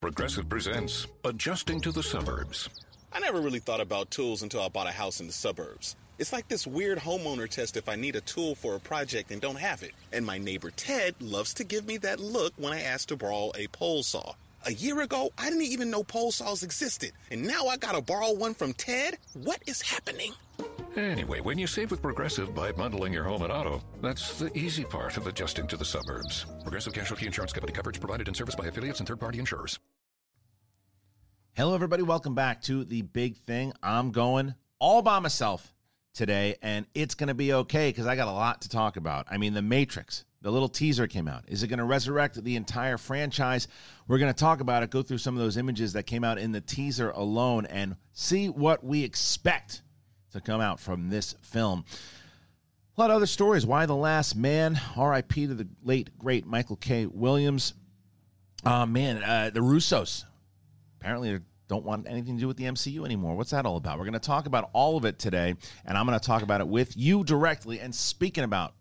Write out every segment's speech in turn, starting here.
Progressive presents Adjusting to the Suburbs. I never really thought about tools until I bought a house in the suburbs. It's like this weird homeowner test if I need a tool for a project and don't have it. And my neighbor Ted loves to give me that look when I ask to borrow a pole saw. A year ago, I didn't even know pole saws existed. And now I gotta borrow one from Ted? What is happening? Anyway, when you save with Progressive by bundling your home and auto, that's the easy part of adjusting to the suburbs. Progressive Casualty Insurance Company coverage provided in service by affiliates and third party insurers. Hello, everybody. Welcome back to the big thing. I'm going all by myself today, and it's going to be okay because I got a lot to talk about. I mean, The Matrix, the little teaser came out. Is it going to resurrect the entire franchise? We're going to talk about it, go through some of those images that came out in the teaser alone, and see what we expect to come out from this film. A lot of other stories. Y the Last Man? RIP to the late, great Michael K. Williams. Uh, man, uh, the Russos apparently don't want anything to do with the MCU anymore. What's that all about? We're going to talk about all of it today, and I'm going to talk about it with you directly. And speaking about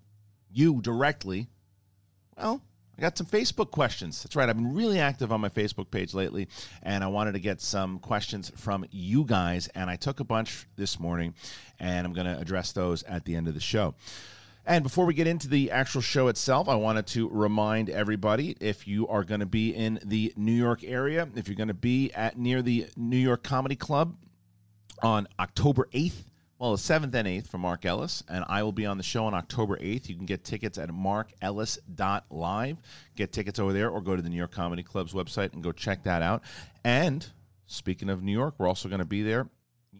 you directly, well, I got some Facebook questions. That's right. I've been really active on my Facebook page lately, and I wanted to get some questions from you guys, and I took a bunch this morning, and I'm going to address those at the end of the show. And before we get into the actual show itself, I wanted to remind everybody if you are going to be in the New York area, if you're going to be at near the New York Comedy Club on October 8th, well, the 7th and 8th for Mark Ellis, and I will be on the show on October 8th. You can get tickets at markellis.live. Get tickets over there or go to the New York Comedy Club's website and go check that out. And speaking of New York, we're also going to be there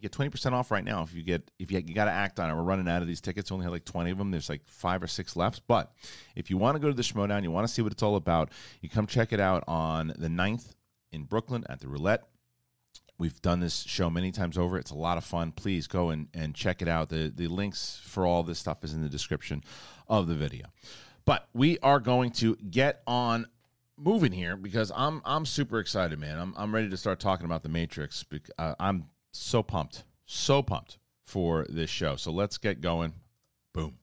you get 20% off right now if you get if you, you got to act on it we're running out of these tickets we only have like 20 of them there's like five or six left but if you want to go to the schmoedown you want to see what it's all about you come check it out on the 9th in brooklyn at the roulette we've done this show many times over it's a lot of fun please go and, and check it out the, the links for all this stuff is in the description of the video but we are going to get on moving here because I'm I'm super excited, man. I'm I'm ready to start talking about the Matrix. Uh, I'm so pumped, so pumped for this show. So let's get going. Boom.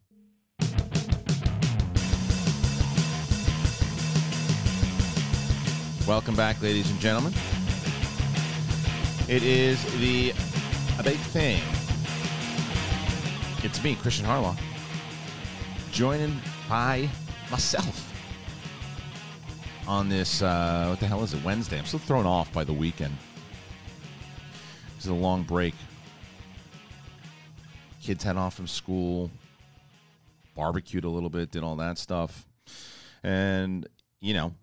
Welcome back, ladies and gentlemen. It is the a big thing. It's me, Kristian Harloff, joining by myself on this. Uh, what the hell is it? Wednesday. I'm still thrown off by the weekend. This is a long break. Kids had off from school, barbecued a little bit, did all that stuff. And, you know,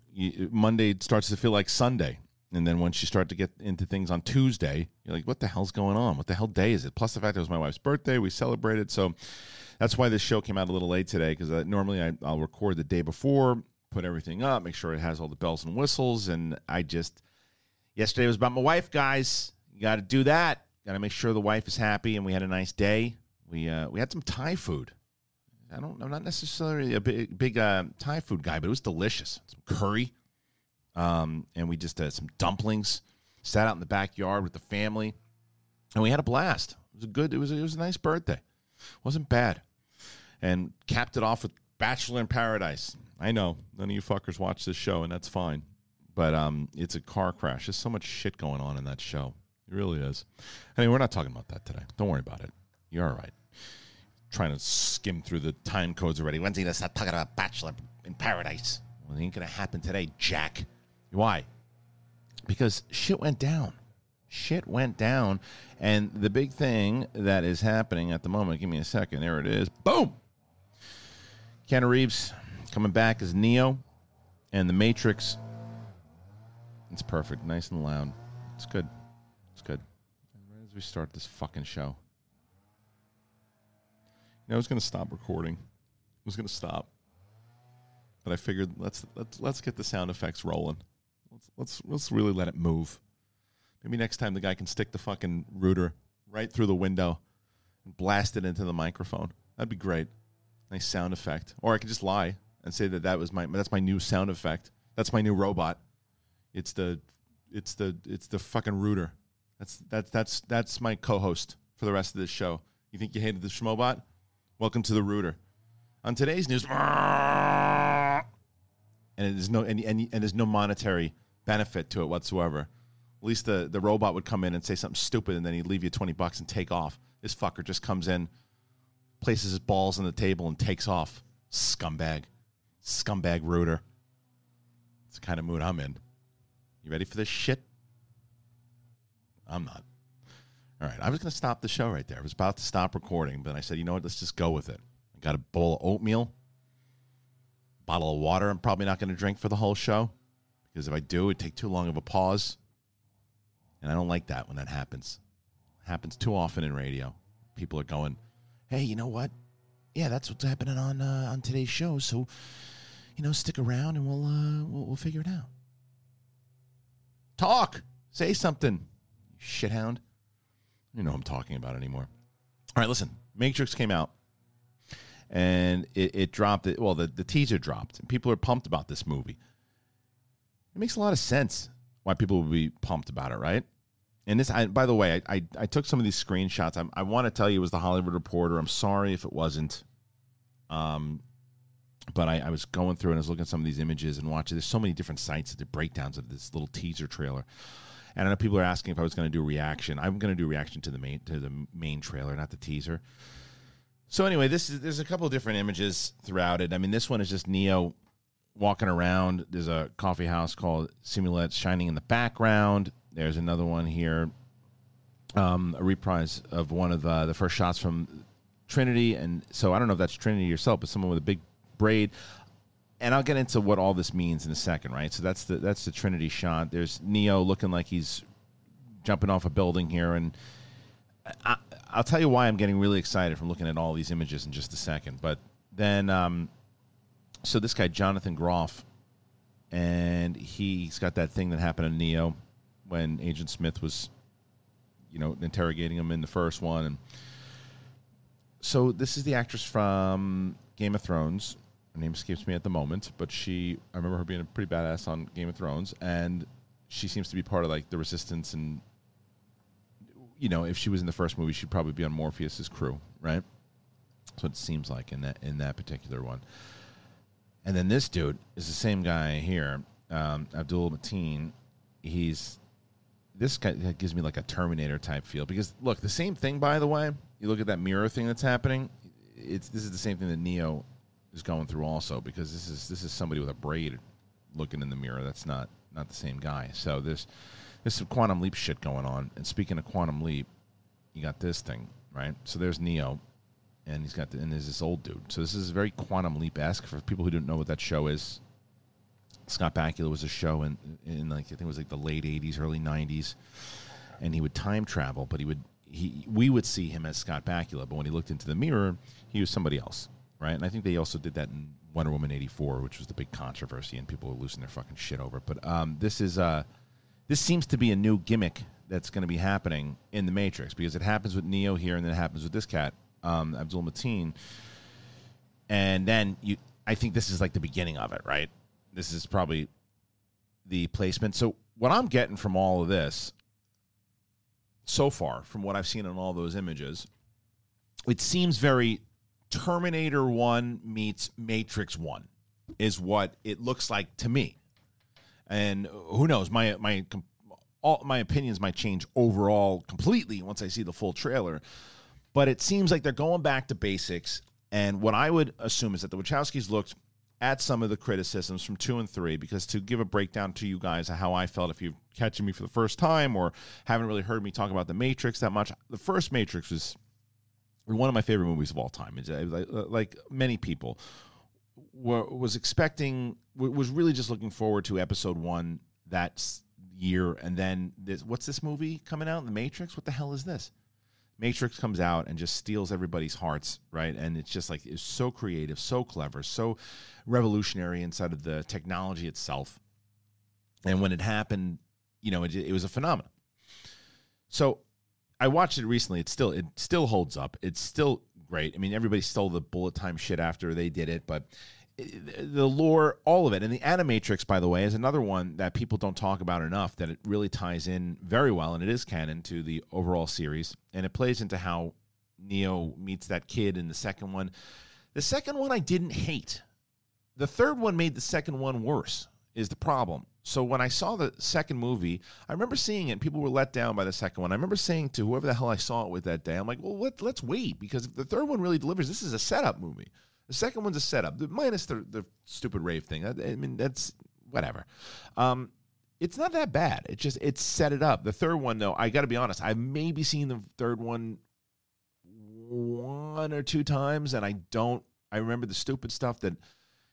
Monday starts to feel like Sunday. And then once you start to get into things on Tuesday, you're like, what the hell's going on? What the hell day is it? Plus the fact it was my wife's birthday, we celebrated. So that's why this show came out a little late today because uh, normally I, I'll record the day before, put everything up, make sure it has all the bells and whistles. And I just, yesterday was about my wife, guys. You got to do that. Got to make sure the wife is happy, and we had a nice day. We uh, we had some Thai food. I don't. I'm not necessarily a big big uh, Thai food guy, but it was delicious. Some curry, um, and we just had some dumplings. Sat out in the backyard with the family, and we had a blast. It was a good. It was it was a nice birthday. wasn't bad, and capped it off with Bachelor in Paradise. I know none of you fuckers watch this show, and that's fine. But um, it's a car crash. There's so much shit going on in that show. It really is. I mean, we're not talking about that today. Don't worry about it. You're all right. Trying to skim through the time codes already. When's he gonna start talking about Bachelor in Paradise? Well, it ain't gonna happen today, Jack. Why? Because shit went down. Shit went down. And the big thing that is happening at the moment, give me a second. There it is. Boom. Keanu Reeves coming back as Neo. And the Matrix. It's perfect. Nice and loud. It's good. It's good. Right as we start this fucking show. You know, I was going to stop recording. I was going to stop. But I figured let's let's let's get the sound effects rolling. Let's let's let's really let it move. Maybe next time the guy can stick the fucking router right through the window and blast it into the microphone. That'd be great. Nice sound effect. Or I could just lie and say that that was my that's my new sound effect. That's my new robot. It's the it's the it's the fucking router. That's that's that's that's my co-host for the rest of this show. You think you hated the Schmobot? Welcome to the router. On today's news, and there's no and, and, and there's no monetary benefit to it whatsoever. At least the, the robot would come in and say something stupid, and then he'd leave you twenty bucks and take off. This fucker just comes in, places his balls on the table, and takes off. Scumbag, scumbag rooter. It's the kind of mood I'm in. You ready for this shit? I'm not. All right, I was going to stop the show right there. I was about to stop recording, but I said, you know what? Let's just go with it. I got a bowl of oatmeal, bottle of water. I'm probably not going to drink for the whole show because if I do, it'd take too long of a pause. And I don't like that when that happens. It happens too often in radio. People are going, "Hey, you know what? Yeah, that's what's happening on uh, on today's show. So, you know, stick around and we'll uh, we'll, we'll figure it out. Talk, say something, shithound. You know I'm talking about anymore. All right, listen. Matrix came out, and it, it dropped. It, well, the, the teaser dropped, and people are pumped about this movie. It makes a lot of sense why people would be pumped about it, right? And this, I, by the way, I, I, I took some of these screenshots. I, I want to tell you it was the Hollywood Reporter. I'm sorry if it wasn't. Um, but I, I was going through and I was looking at some of these images and watching. There's so many different sites that did breakdowns of this little teaser trailer. And I know people are asking if I was going to do a reaction. I'm going to do a reaction to the main to the main trailer, not the teaser. So anyway, this is there's a couple of different images throughout it. I mean, this one is just Neo walking around. There's a coffee house called Simulate shining in the background. There's another one here, um, a reprise of one of the, the first shots from Trinity. And so I don't know if that's Trinity yourself, but someone with a big braid. And I'll get into what all this means in a second, right? So that's the that's the Trinity shot. There's Neo looking like he's jumping off a building here, and I, I'll tell you why I'm getting really excited from looking at all these images in just a second. But then, um, so this guy Jonathan Groff, and he's got that thing that happened to Neo when Agent Smith was, you know, interrogating him in the first one, and so this is the actress from Game of Thrones. Her name escapes me at the moment, but she I remember her being a pretty badass on Game of Thrones, and she seems to be part of like the Resistance, and you know, if she was in the first movie, she'd probably be on Morpheus's crew, right? What it seems like in that in that particular one. And then this dude is the same guy here, um, Abdul Mateen. He's this guy gives me like a Terminator type feel because look, the same thing. By the way, you look at that mirror thing that's happening. It's this is the same thing that Neo is going through also because this is this is somebody with a braid looking in the mirror. That's not not the same guy. So there's there's some quantum leap shit going on. And speaking of quantum leap, you got this thing right. So there's Neo, and he's got the, and there's this old dude. So this is very quantum leap esque for people who don't know what that show is. Scott Bakula was a show in in like I think it was like the late '80s, early '90s, and he would time travel, but he would he we would see him as Scott Bakula, but when he looked into the mirror, he was somebody else, right? And I think they also did that in Wonder Woman '84, which was the big controversy, and people were losing their fucking shit over. But um, this is uh, this seems to be a new gimmick that's going to be happening in the Matrix because it happens with Neo here, and then it happens with this cat, um, Abdul Mateen, and then you. I think this is like the beginning of it, right? This is probably the placement. So what I'm getting from all of this so far, from what I've seen in all those images, it seems very Terminator 1 meets Matrix 1 is what it looks like to me. And who knows, my my all my opinions might change overall completely once I see the full trailer. But it seems like they're going back to basics. And what I would assume is that the Wachowskis looked at some of the criticisms from two and three because to give a breakdown to you guys of how I felt if you're catching me for the first time or haven't really heard me talk about the Matrix that much, the first Matrix was one of my favorite movies of all time. Uh, like, like many people were, was expecting, was really just looking forward to episode one that year, and then this. What's this movie coming out? The Matrix. What the hell is this? Matrix comes out and just steals everybody's hearts, right? And it's just like it's so creative, so clever, so revolutionary inside of the technology itself. And when it happened, you know, it, it was a phenomenon. So I watched it recently. It still it still holds up. It's still great. I mean, everybody stole the bullet time shit after they did it, but the lore, all of it, and the Animatrix, by the way, is another one that people don't talk about enough. That it really ties in very well, and it is canon to the overall series, and it plays into how Neo meets that kid in the second one. The second one I didn't hate. The third one made the second one worse. Is the problem? So when I saw the second movie, I remember seeing it. and People were let down by the second one. I remember saying to whoever the hell I saw it with that day, I'm like, well, let, let's wait because the third one really delivers, this is a setup movie. The second one's a setup, minus the the stupid rave thing. I, I mean, that's whatever. Um, it's not that bad. It just it's set it up. The third one, though, I got to be honest, I've maybe seen the third one one or two times, and I don't. I remember the stupid stuff that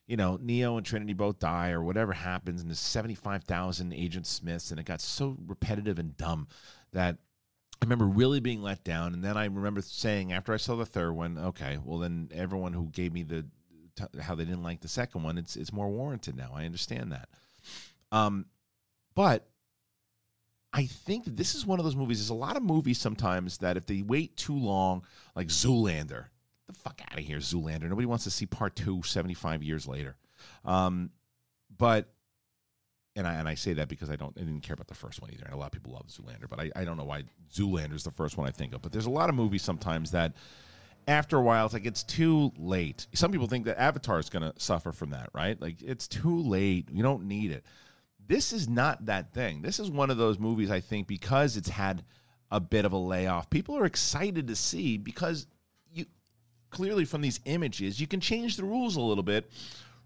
you know Neo and Trinity both die or whatever happens, and there's seventy five thousand Agent Smiths, and it got so repetitive and dumb that I remember really being let down. And then I remember saying after I saw the third one, okay, well then everyone who gave me the t- how they didn't like the second one, it's it's more warranted now. I understand that. Um, but I think this is one of those movies. There's a lot of movies sometimes that if they wait too long, like Zoolander, the fuck out of here, Zoolander. Nobody wants to see part two 75 years later. Um, but and I and I say that because I don't I didn't care about the first one either. And a lot of people love Zoolander, but I, I don't know why Zoolander is the first one I think of. But there's a lot of movies sometimes that after a while it's like it's too late. Some people think that Avatar is going to suffer from that, right? Like it's too late. You don't need it. This is not that thing. This is one of those movies I think because it's had a bit of a layoff. People are excited to see because you clearly from these images you can change the rules a little bit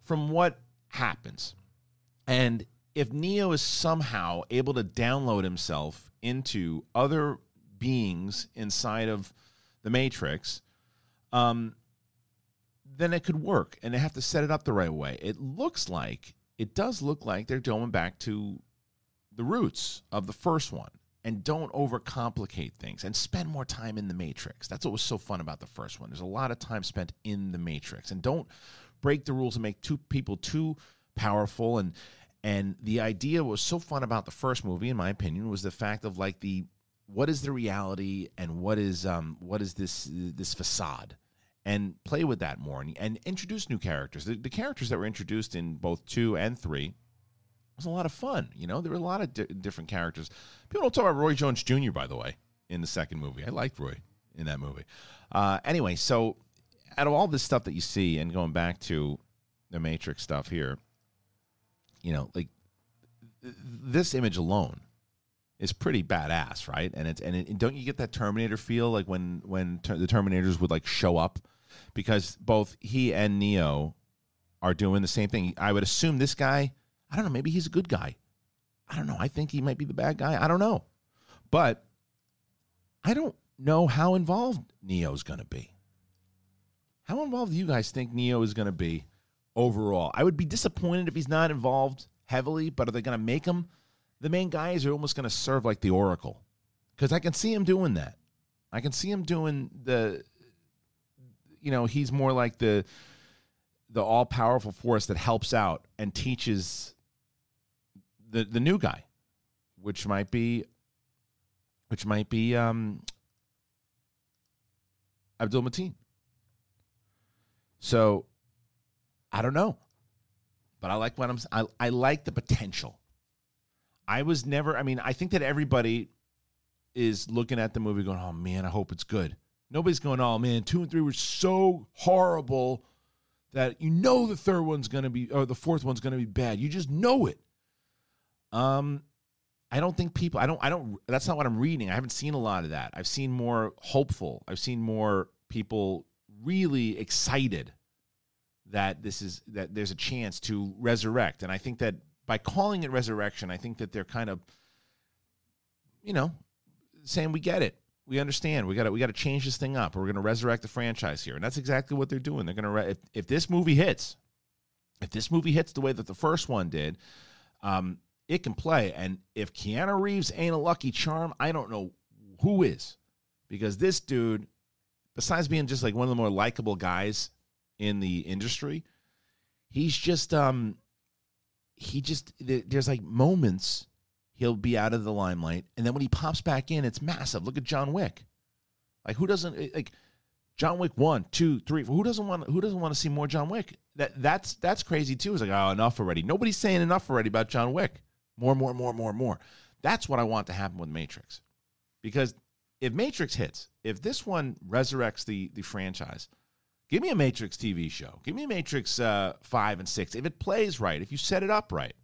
from what happens. And if Neo is somehow able to download himself into other beings inside of the Matrix, um, then it could work. And they have to set it up the right way. It looks like, it does look like they're going back to the roots of the first one and don't overcomplicate things and spend more time in the Matrix. That's what was so fun about the first one. There's a lot of time spent in the Matrix and don't break the rules and make two people too powerful and and the idea was so fun about the first movie in my opinion was the fact of like the what is the reality and what is um what is this this facade? And play with that more and, and introduce new characters. The, the characters that were introduced in both 2 and 3 was a lot of fun you know? There were a lot of di- different characters. People don't talk about roy jones jr by the way in the second movie. I liked roy in that movie. Uh, anyway so out of all this stuff that you see and going back to the matrix stuff here you know like this image alone is pretty badass right? And it's and, it, and don't you get that terminator feel like when when ter- the terminators would like show up? Because both he and neo are doing the same thing. I would assume this guy i don't know maybe he's a good guy. I don't know. I think he might be the bad guy. I don't know. But i don't know how involved neo's going to be. How involved do you guys think neo is going to be overall. I would be disappointed if he's not involved heavily, but are they going to make him the main guy? Is almost going to serve like the Oracle? Because I can see him doing that. I can see him doing the, you know, he's more like the, the all powerful force that helps out and teaches the the new guy, which might be, which might be um, Abdul Mateen. So I don't know. But I like what I'm I, I like the potential. I was never I mean, I think that everybody is looking at the movie going, "Oh man, I hope it's good." Nobody's going, "Oh man, 2 and 3 were so horrible that you know the third one's going to be or the fourth one's going to be bad. You just know it." Um I don't think people I don't I don't that's not what I'm reading. I haven't seen a lot of that. I've seen more hopeful. I've seen more people really excited that this is that there's a chance to resurrect, and I think that by calling it resurrection, I think that they're kind of, you know, saying we get it, we understand, we got to we got to change this thing up. We're going to resurrect the franchise here, and that's exactly what they're doing. They're going to re- if, if this movie hits, if this movie hits the way that the first one did, um, it can play. And if Keanu Reeves ain't a lucky charm, I don't know who is, because this dude, besides being just like one of the more likable guys in the industry, he's just um, he just there's like moments he'll be out of the limelight, and then when he pops back in, it's massive. Look at John Wick. Like who doesn't like John Wick one, two, three? Who doesn't want who doesn't want to see more John Wick? That that's that's crazy too. It's like oh enough already. Nobody's saying enough already about John Wick. More, more, more, more, more. That's what I want to happen with Matrix, because if Matrix hits, if this one resurrects the the franchise, give me a Matrix TV show. Give me Matrix uh, five and six. If it plays right, if you set it up right.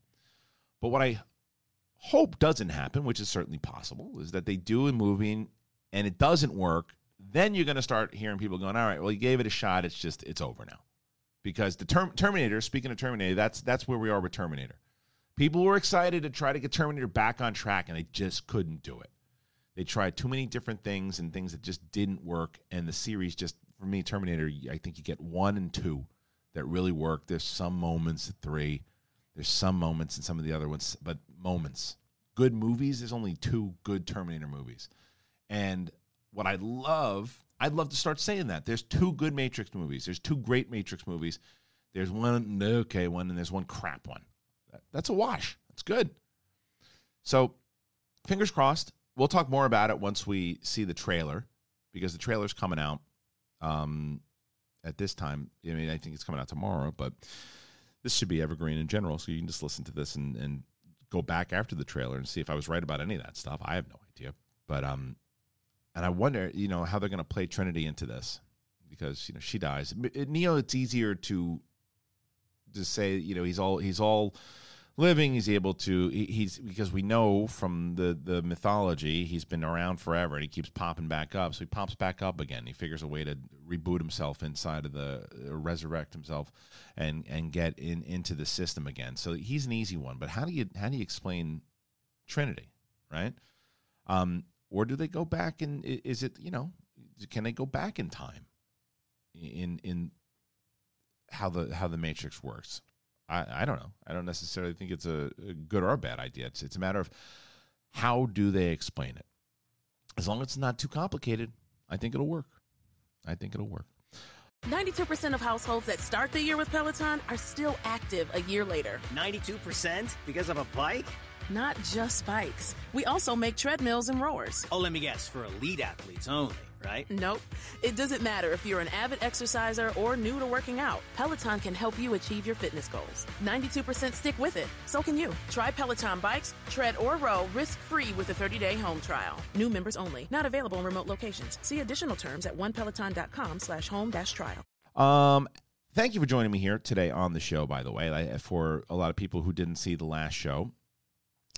But what I hope doesn't happen, which is certainly possible, is that they do a movie and it doesn't work. Then you're going to start hearing people going, "All right, well, you gave it a shot. It's just it's over now." Because the term Terminator, speaking of Terminator, that's that's where we are with Terminator. People were excited to try to get Terminator back on track, and they just couldn't do it. They tried too many different things and things that just didn't work. And the series just, for me, Terminator, I think you get one and two that really work. There's some moments at three. There's some moments in some of the other ones, but moments. Good movies. There's only two good Terminator movies. And what I love, I'd love to start saying that. There's two good Matrix movies. There's two great Matrix movies. There's one okay one, and there's one crap one. That's a wash. That's good. So, fingers crossed. We'll talk more about it once we see the trailer, because the trailer's coming out. Um, at this time, I mean, I think it's coming out tomorrow, but this should be evergreen in general. So you can just listen to this and, and go back after the trailer and see if I was right about any of that stuff. I have no idea, but um, and I wonder, you know, how they're going to play Trinity into this because you know she dies. Neo, it's easier to to say, you know, he's all he's all living. He's able to. He, he's because we know from the the mythology he's been around forever and he keeps popping back up. So he pops back up again. He figures a way to reboot himself inside of the uh, resurrect himself and and get in into the system again. So he's an easy one. But how do you how do you explain Trinity, right? Um, or do they go back and is it you know can they go back in time in in how the how the matrix works? I, I don't know. I don't necessarily think it's a, a good or a bad idea. It's it's a matter of how do they explain it. As long as it's not too complicated, I think it'll work. I think it'll work. 92% of households that start the year with Peloton are still active a year later. 92% because of a bike? Not just bikes. We also make treadmills and rowers. Oh, let me guess, for elite athletes only, right? Nope. It doesn't matter if you're an avid exerciser or new to working out. Peloton can help you achieve your fitness goals. 92% stick with it. So can you. Try Peloton bikes, tread or row risk-free with a 30-day home trial. New members only. Not available in remote locations. See additional terms at onepeloton.com slash home dash trial. Um, thank you for joining me here today on the show. By the way, I, for a lot of people who didn't see the last show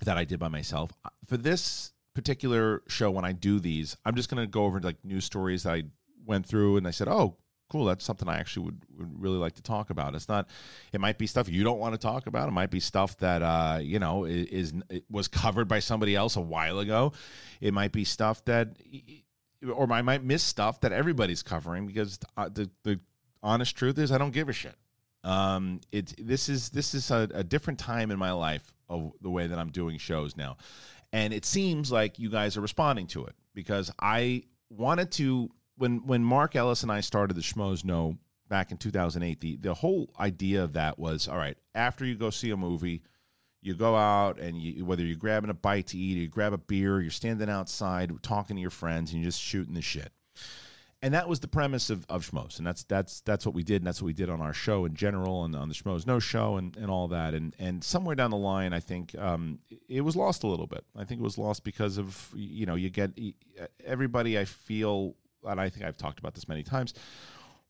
that I did by myself, uh, for this particular show, when I do these, I'm just going to go over like news stories that I went through, and I said, "Oh, cool, that's something I actually would, would really like to talk about." It's not. It might be stuff you don't want to talk about. It might be stuff that uh, you know is, it was covered by somebody else a while ago. It might be stuff that or I might miss stuff that everybody's covering because uh, the the honest truth is I don't give a shit. Um, it's this is this is a, a different time in my life of the way that I'm doing shows now, and it seems like you guys are responding to it because I wanted to when when Mark Ellis and I started the Schmoes Know back in 2008. The the whole idea of that was all right after you go see a movie you go out and you, whether you're grabbing a bite to eat or you grab a beer, you're standing outside talking to your friends and you're just shooting the shit. And that was the premise of, of Schmoes. And that's that's that's what we did, and that's what we did on our show in general and on the Schmoes Know Show and, and all that. And and somewhere down the line, I think um, it was lost a little bit. I think it was lost because of you know, you get everybody I feel and I think I've talked about this many times,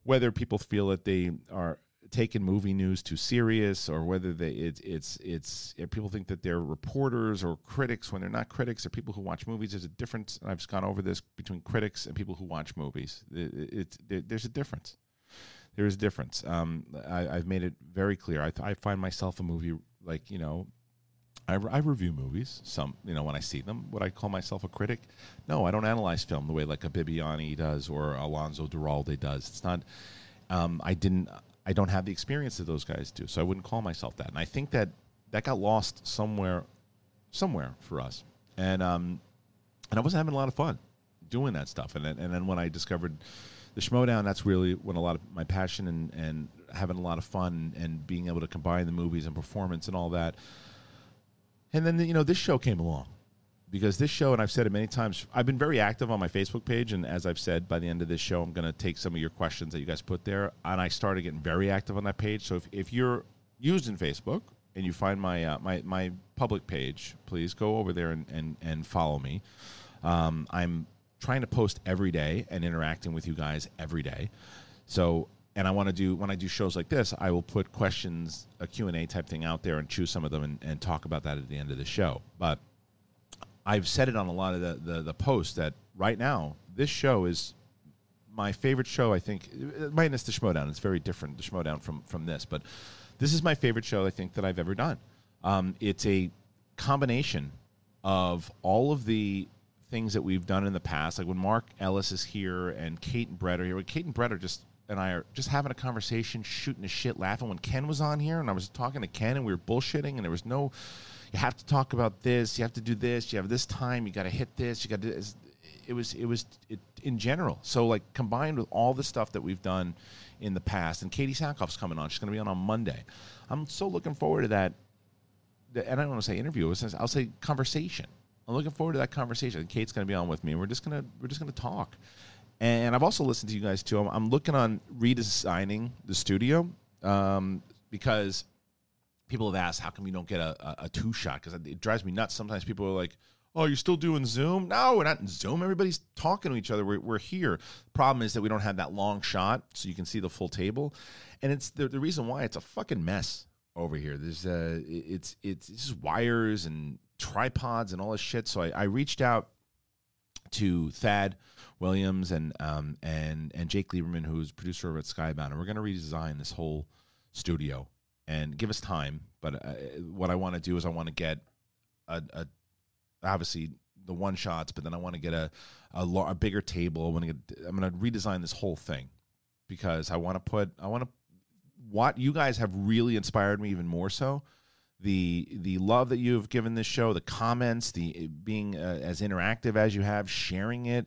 whether people feel that they are taking movie news too serious or whether they it, it's it's people think that they're reporters or critics when they're not critics they're people who watch movies there's a difference and i've gone over this between critics and people who watch movies it, it, there's a difference there is a difference. Um, I, I've made it very clear. I, I find myself a movie like you know, I, I review movies. Some you know when I see them. Would I call myself a critic? No, I don't analyze film the way like a Bibbiani does or Alonso Duralde does. It's not. Um, I didn't. I don't have the experience that those guys do, so I wouldn't call myself that. And I think that that got lost somewhere, somewhere for us. And um, and I wasn't having a lot of fun doing that stuff. And then, and then when I discovered the Schmoedown, that's really when a lot of my passion and, and having a lot of fun and being able to combine the movies and performance and all that. And then, you know, this show came along because this show, and I've said it many times, I've been very active on my Facebook page. And as I've said, by the end of this show, I'm going to take some of your questions that you guys put there. And I started getting very active on that page. So if, if you're using Facebook and you find my, uh, my, my public page, please go over there and, and, and follow me. Um, I'm trying to post every day and interacting with you guys every day. So, and I want to do when I do shows like this, I will put questions, a Q and A type thing out there, and choose some of them and, and talk about that at the end of the show. But I've said it on a lot of the, the the posts that right now this show is my favorite show. I think minus the Schmoedown. It's very different the Schmoedown from from this, but this is my favorite show I think that I've ever done. Um, it's a combination of all of the things that we've done in the past, like when Mark Ellis is here and Kate and Brett are here. When Kate and Brett are just and I are just having a conversation, shooting a shit, laughing. When Ken was on here and I was talking to Ken and we were bullshitting and there was no, you have to talk about this, you have to do this, you have this time, you got to hit this, you got to. It was it was it, in general. So like combined with all the stuff that we've done in the past, and Katee Sackhoff's coming on. She's going to be on on Monday. I'm so looking forward to that. And I don't want to say interview. I'll say conversation. I'm looking forward to that conversation. Kate's going to be on with me, and we're just gonna we're just gonna talk. And I've also listened to you guys too. I'm, I'm looking on redesigning the studio um, because people have asked, how come you don't get a, a, a two shot? Because it drives me nuts. Sometimes people are like, oh, you're still doing Zoom? No, we're not in Zoom. Everybody's talking to each other. We're, we're here. Problem is that we don't have that long shot so you can see the full table. And it's the, the reason why it's a fucking mess over here. There's uh, it's, it's, it's just wires and tripods and all this shit. So I, I reached out to Thad Williams and um, and and Jake Lieberman, who's producer over at Skybound, and we're going to redesign this whole studio and give us time. But uh, what I want to do is I want to get a, a obviously the one shots, but then I want to get a a, lo- a bigger table. Get I'm going to redesign this whole thing because I want to put I want to what you guys have really inspired me even more so the the love that you have given this show, the comments, the being uh, as interactive as you have, sharing it,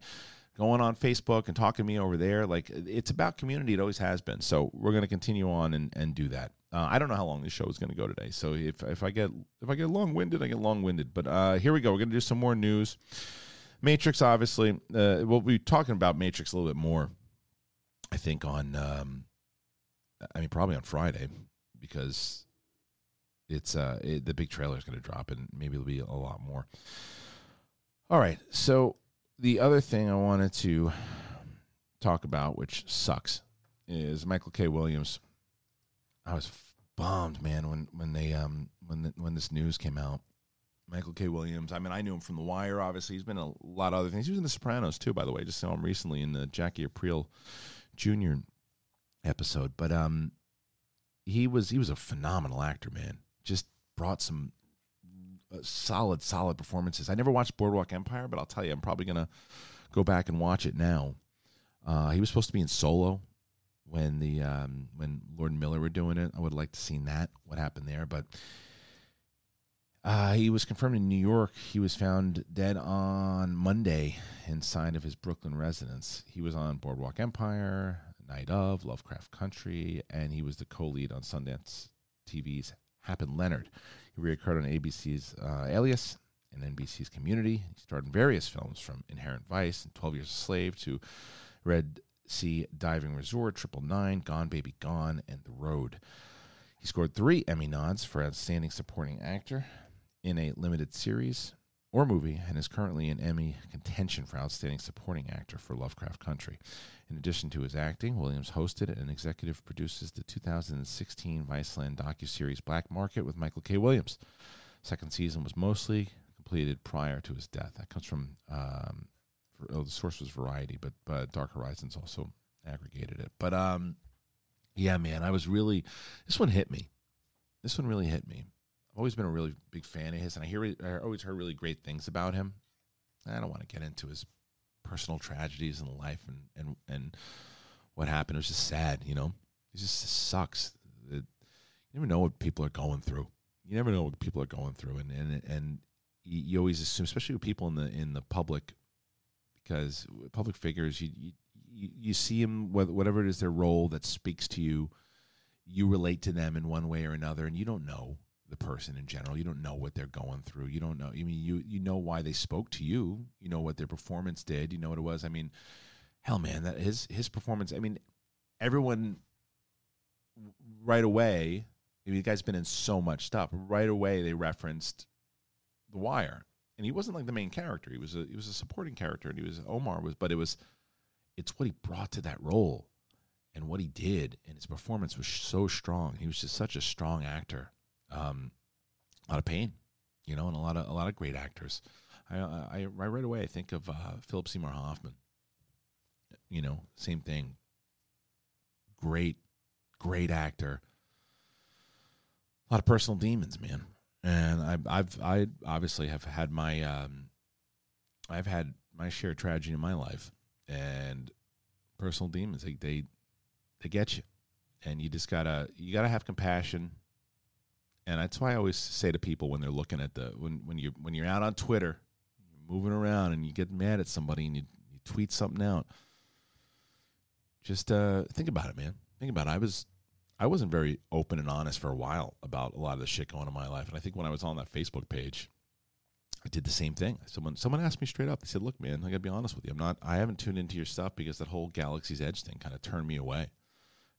going on Facebook and talking to me over there. Like it's about community. It always has been. So we're going to continue on and, and do that. Uh, I don't know how long this show is going to go today. So if if I get if I get long winded, I get long winded. But uh, here we go. We're going to do some more news. Matrix, obviously, uh, we'll be talking about Matrix a little bit more. I think on, um, I mean, probably on Friday because it's uh it, the big trailer is going to drop and maybe it'll be a lot more all right so the other thing i wanted to talk about which sucks is michael k williams i was bummed man when when they um when the, when this news came out. Michael k. Williams i mean i knew him from the wire obviously. He's been a lot of other things. He was in the sopranos too by the way. Just saw him recently in the jackie aprile jr episode. But um he was he was a phenomenal actor man. Just brought some uh, solid, solid performances. I never watched Boardwalk Empire, but I'll tell you, I'm probably gonna go back and watch it now. Uh, he was supposed to be in Solo when the um, when Lord Miller were doing it. I would like to seen that. What happened there? But uh, he was confirmed in New York. He was found dead on Monday inside of his Brooklyn residence. He was on Boardwalk Empire, Night of, Lovecraft Country, and he was the co-lead on Sundance TV's Hap and Leonard. He reoccurred on ABC's uh, Alias and NBC's Community. He starred in various films from Inherent Vice and 12 Years a Slave to Red Sea Diving Resort, Triple Nine, Gone Baby Gone, and The Road. He scored three Emmy nods for Outstanding Supporting Actor in a limited series or movie and is currently in Emmy contention for Outstanding Supporting Actor for Lovecraft Country. In addition to his acting, Williams hosted and executive produces the 2016 Viceland docuseries Black Market with Michael K. Williams. Second season was mostly completed prior to his death. That comes from um, oh, the source was Variety, but but Dark Horizons also aggregated it. But um, Yeah, man, I was really. This one hit me. This one really hit me. I've always been a really big fan of his, and I hear I always heard really great things about him. I don't want to get into his personal tragedies in life and and and what happened. It was just sad, you know. It just sucks. It, you never know what people are going through. You never know what people are going through, and and and you, always assume, especially with people in the in the public, because public figures, you you, you see them whatever it is their role that speaks to you, you relate to them in one way or another, and you don't know the person in general. You don't know what they're going through. You don't know. I mean, you you know why they spoke to you. You know what their performance did. You know what it was. I mean, hell, man, that his his performance. I mean, everyone right away. I mean, the guy's been in so much stuff. Right away, they referenced The Wire, and he wasn't like the main character. He was a he was a supporting character, and he was Omar was, but it was it's what he brought to that role and what he did, and his performance was so strong. He was just such a strong actor. Um, a lot of pain, you know, and a lot of a lot of great actors. I I, I right away I think of uh, Philip Seymour Hoffman. You know, same thing. Great, great actor. A lot of personal demons, man. And I, I've I obviously have had my um, I've had my share of tragedy in my life, and personal demons they they, they get you, and you just gotta you gotta have compassion and that's why I always say to people when they're looking at the when when you when you're out on Twitter, you're moving around and you get mad at somebody and you, you tweet something out. Just uh, think about it, man. Think about it. I was I wasn't very open and honest for a while about a lot of the shit going on in my life, and I think when I was on that Facebook page, I did the same thing. Someone someone asked me straight up. They said, "Look, man, I got to be honest with you. I'm not. I haven't tuned into your stuff because that whole Galaxy's Edge thing kind of turned me away."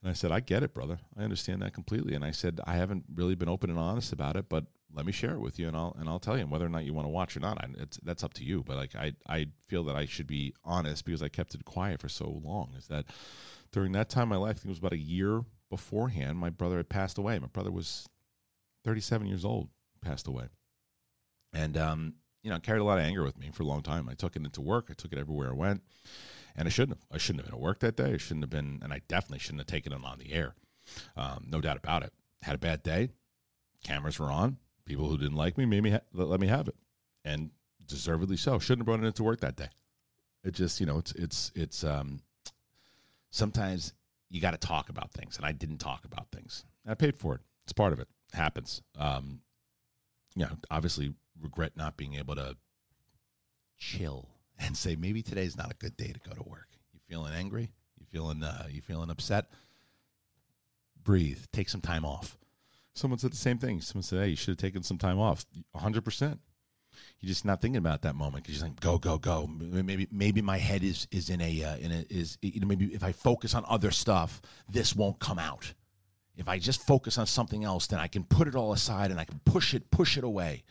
And I said, I get it, brother. I understand that completely. And I said, I haven't really been open and honest about it, but let me share it with you, and I'll and I'll tell you whether or not you want to watch or not. I, that's up to you. But like I I feel that I should be honest because I kept it quiet for so long. Is that during that time in my life, I think it was about a year beforehand, my brother had passed away. My brother was 37 years old, passed away, and um, you know, carried a lot of anger with me for a long time. I took it into work. I took it everywhere I went and I shouldn't have. I shouldn't have been at work that day. I shouldn't have been, and I definitely shouldn't have taken it on the air. Um, no doubt about it. Had a bad day. Cameras were on. People who didn't like me made me ha- let me have it, and deservedly so. Shouldn't have brought it into work that day. It just, you know, it's it's it's. Um, sometimes you got to talk about things, and I didn't talk about things. I paid for it. It's part of it. it happens. Um, you know, obviously regret not being able to chill and say maybe today's not a good day to go to work. You feeling angry? You feeling uh, you feeling upset? Breathe. Take some time off. Someone said the same thing. Someone said, "Hey, you should have taken some time off." hundred percent. You're just not thinking about that moment because you're like, "Go, go, go." Maybe maybe my head is is in a uh, in a is you know maybe if I focus on other stuff, this won't come out. If I just focus on something else, then I can put it all aside and I can push it push it away,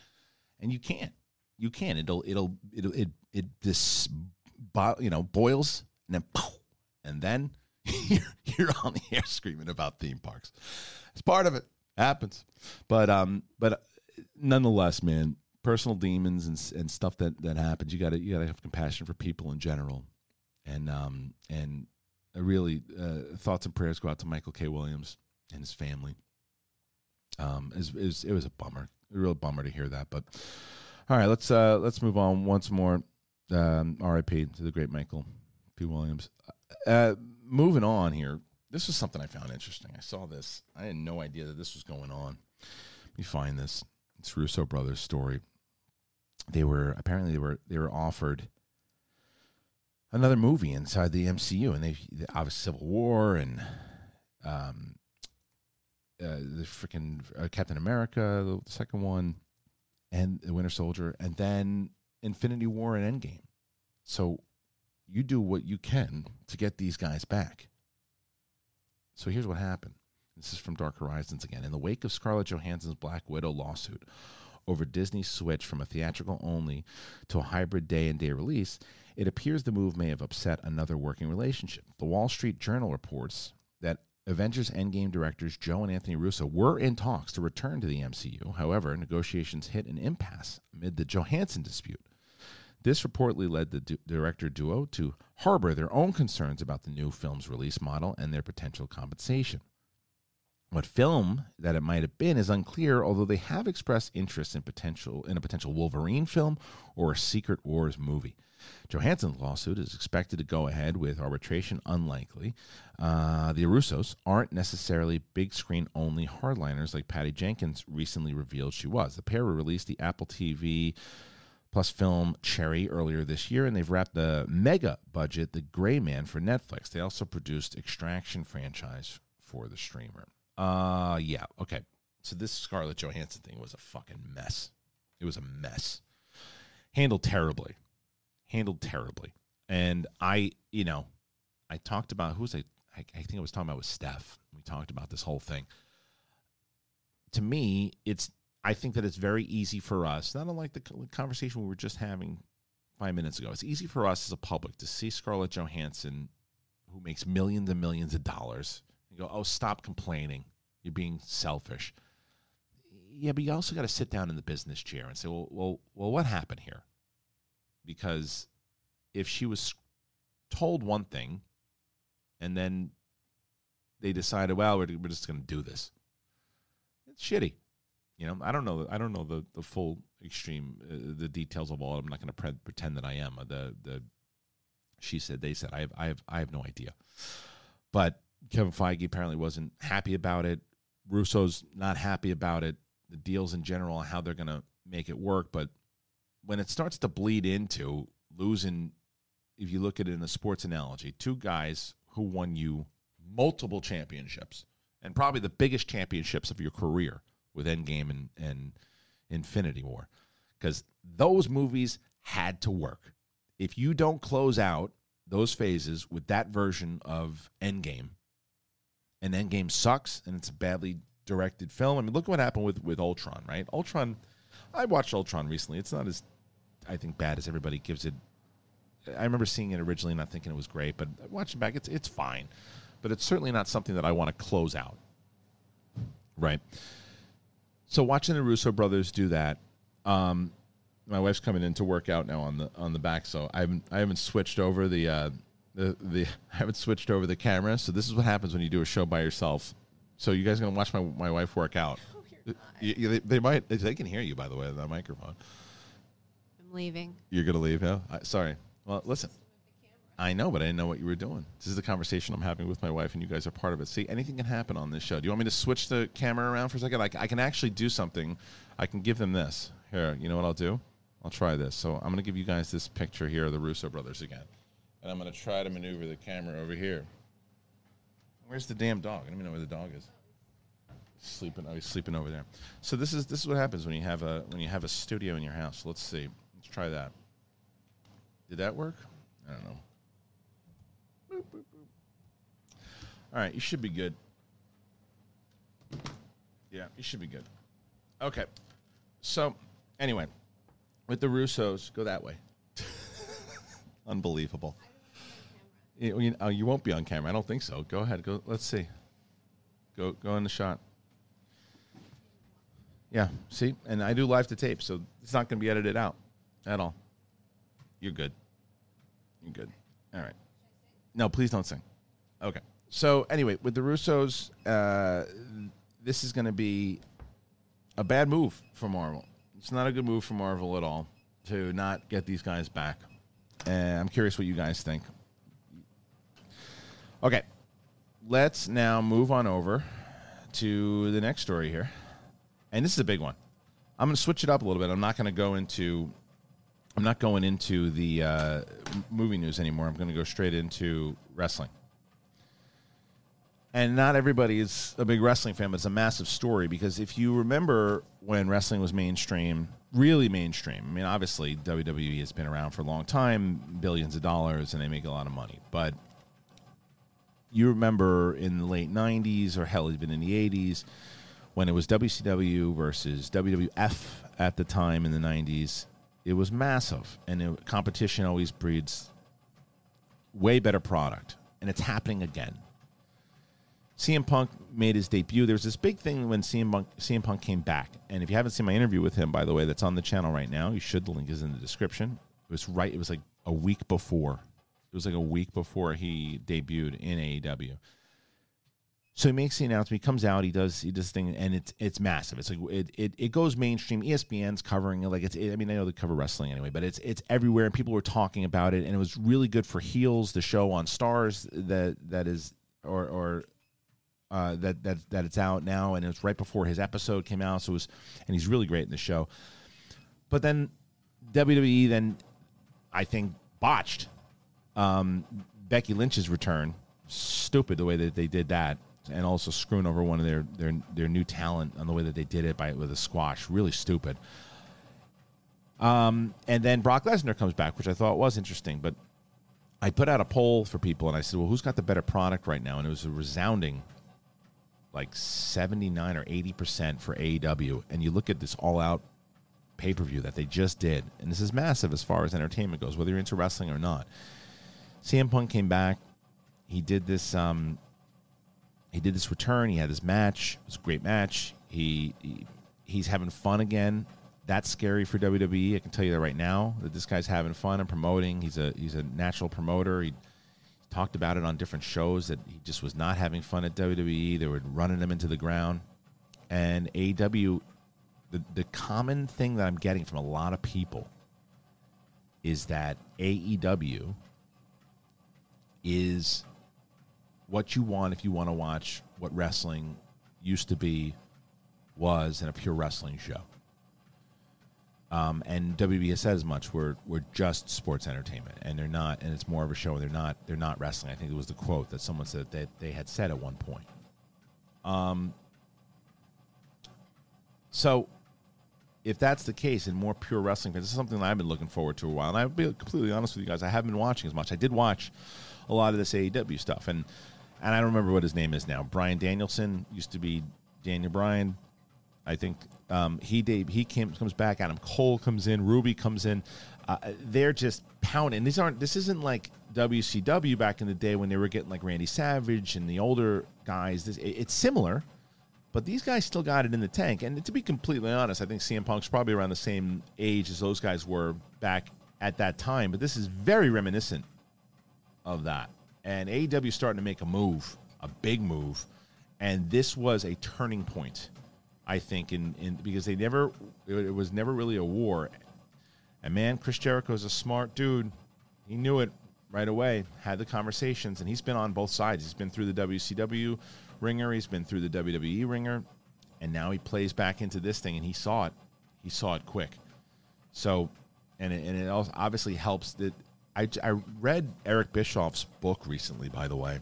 and you can't you can't. It'll it'll it'll it it this you know boils and then and then you're, you're on the air screaming about theme parks. It's part of it. Happens, but um, but nonetheless, man, personal demons and and stuff that that happens. You got to you got to have compassion for people in general, and um and really uh, thoughts and prayers go out to Michael K. Williams and his family. Um, it was, it was a bummer, a real bummer to hear that, but all right, let's uh, let's move on once more. Um, R.I.P. to the great Michael P. Williams. Uh, moving on here. This was something I found interesting. I saw this. I had no idea that this was going on. Let me find this. It's Russo brothers' story. They were apparently they were they were offered another movie inside the MCU, and they, obviously Civil War and um, uh, the freaking uh, Captain America, the second one and the Winter Soldier, and then Infinity War and Endgame. So you do what you can to get these guys back. So here's what happened. This is from Dark Horizons again. In the wake of Scarlett Johansson's Black Widow lawsuit over Disney's switch from a theatrical only to a hybrid day and day release, it appears the move may have upset another working relationship. The Wall Street Journal reports that Avengers Endgame directors Joe and Anthony Russo were in talks to return to the MCU. However, negotiations hit an impasse amid the Johansson dispute. This reportedly led the du- director duo to harbor their own concerns about the new film's release model and their potential compensation. What film that it might have been is unclear, although they have expressed interest in potential in a potential Wolverine film or a Secret Wars movie. Johansson's lawsuit is expected to go ahead with arbitration unlikely. Uh, the Russos aren't necessarily big screen only hardliners like Patty Jenkins recently revealed she was. The pair released the Apple TV plus film Cherry earlier this year, and they've wrapped the mega budget The Gray Man for Netflix. They also produced Extraction franchise for the streamer. Uh yeah, okay. So this Scarlett Johansson thing was a fucking mess. It was a mess. Handled terribly. Handled terribly. And I, you know, I talked about who was I I, I think I was talking about with Steph. We talked about this whole thing. To me, it's I think that it's very easy for us, not unlike the conversation we were just having five minutes ago. It's easy for us as a public to see Scarlett Johansson, who makes millions and millions of dollars, and go, "Oh, stop complaining. You're being selfish." Yeah, but you also got to sit down in the business chair and say, "Well, well, well, what happened here?" Because if she was told one thing, and then they decided, "Well, we're, we're just going to do this," it's shitty. You know, I don't know. I don't know the the full extreme, uh, the details of all. I'm not going to pre- pretend that I am. The the she said, they said. I have I have I have no idea. But Kevin Feige apparently wasn't happy about it. Russo's not happy about it. The deals in general, how they're going to make it work. But when it starts to bleed into losing, if you look at it in a sports analogy, two guys who won you multiple championships and probably the biggest championships of your career with Endgame and, and Infinity War. Because those movies had to work. If you don't close out those phases with that version of Endgame, and Endgame sucks and it's a badly directed film. I mean, look what happened with, with Ultron, right? Ultron, I watched Ultron recently. It's not as, I think, bad as everybody gives it. I remember seeing it originally, not thinking it was great, but watching back, it's it's fine. But it's certainly not something that I want to close out. Right. So watching the Russo brothers do that, um, my wife's coming in to work out now on the on the back, so I haven't I haven't switched over the uh, the the I haven't switched over the camera. So this is what happens when you do a show by yourself. So you guys are gonna watch my my wife work out. You- you- they, they might they can hear you by the way on that microphone. I'm leaving. You're gonna leave, yeah? I, sorry. Well, listen. I know, but I didn't know what you were doing. This is the conversation I'm having with my wife, and you guys are part of it. See, anything can happen on this show. Do you want me to switch the camera around for a second? I, I can actually do something. I can give them this. Here, you know what I'll do? I'll try this. So I'm going to give you guys this picture here of the Russo brothers again. And I'm going to try to maneuver the camera over here. Where's the damn dog? I don't even know where the dog is. Sleeping. Oh, he's sleeping over there. So this is this is what happens when you have a when you have a studio in your house. Let's see. Let's try that. Did that work? I don't know. All right, you should be good. Yeah, you should be good. Okay. So, anyway, with the Russos, go that way. Unbelievable. You, oh, you won't be on camera. I don't think so. Go ahead. Go. Let's see. Go. Go in the shot. Yeah. See, and I do live to tape, so it's not going to be edited out at all. You're good. You're good. All right. No, please don't sing. Okay. So anyway, with the Russos, uh, this is going to be a bad move for Marvel. It's not a good move for Marvel at all to not get these guys back. And I'm curious what you guys think. Okay, let's now move on over to the next story here, and this is a big one. I'm going to switch it up a little bit. I'm not going to go into I'm not going into the uh, movie news anymore. I'm going to go straight into wrestling. And not everybody is a big wrestling fan, but it's a massive story because if you remember when wrestling was mainstream, really mainstream, I mean, obviously WWE has been around for a long time, billions of dollars, and they make a lot of money. But you remember in the late 90s or hell, even in the 80s, when it was WCW versus WWF at the time in the 90s, it was massive. And it, competition always breeds way better product. And it's happening again. CM Punk made his debut. There was this big thing when CM Punk, CM Punk came back. And if you haven't seen my interview with him, by the way, that's on the channel right now, you should. The link is in the description. It was right, it was like a week before. It was like a week before he debuted in AEW. So he makes the announcement. He comes out. He does. He does this thing, and it's it's massive. It's like it it, it goes mainstream. ESPN's covering it. Like it's. I mean, I know they cover wrestling anyway, but it's it's everywhere, and people were talking about it, and it was really good for heels. The show on Starz that that is or or uh, that that that it's out now, and it's right before his episode came out. So it was, and he's really great in the show. But then WWE then I think botched um, Becky Lynch's return. Stupid the way that they did that, and also screwing over one of their their their new talent on the way that they did it by with a squash. Really stupid. Um, and then Brock Lesnar comes back, which I thought was interesting, but I put out a poll for people, and I said, "Well, who's got the better product right now?" And it was a resounding, like seventy nine or eighty percent for AEW. And you look at this all out pay per view that they just did, and this is massive as far as entertainment goes, whether you're into wrestling or not. CM Punk came back. He did this. Um, he did this return. He had this match. It was a great match. He, he he's having fun again. That's scary for WWE. I can tell you that right now. That this guy's having fun and promoting. He's a he's a natural promoter. He talked about it on different shows that he just was not having fun at WWE. They were running him into the ground. And AEW, the the common thing that I'm getting from a lot of people is that AEW is what you want if you want to watch what wrestling used to be was in a pure wrestling show. Um, and WB has said as much. We're we're just sports entertainment, and they're not. And it's more of a show. And they're not. They're not wrestling. I think it was the quote that someone said that they had said at one point. Um. So, if that's the case, and more pure wrestling fans, this is something that I've been looking forward to a while. And I'll be completely honest with you guys. I haven't been watching as much. I did watch a lot of this AEW stuff, and and I don't remember what his name is now. Bryan Danielson used to be Daniel Bryan. I think um, he Dave he came, comes back. Adam Cole comes in. Ruby comes in. Uh, they're just pounding. These aren't. This isn't like WCW back in the day when they were getting like Randy Savage and the older guys. This it- it's similar, but these guys still got it in the tank. And to be completely honest, I think CM Punk's probably around the same age as those guys were back at that time. But this is very reminiscent of that. And AEW starting to make a move, a big move, and this was a turning point, I think, in, in because they never it, was never really a war. And man, Chris Jericho is a smart dude. He knew it right away, had the conversations, and he's been on both sides. He's been through the WCW ringer, he's been through the WWE ringer, and now he plays back into this thing, and he saw it. He saw it quick. So, and it, and it also obviously helps that I, I read Eric Bischoff's book recently, by the way.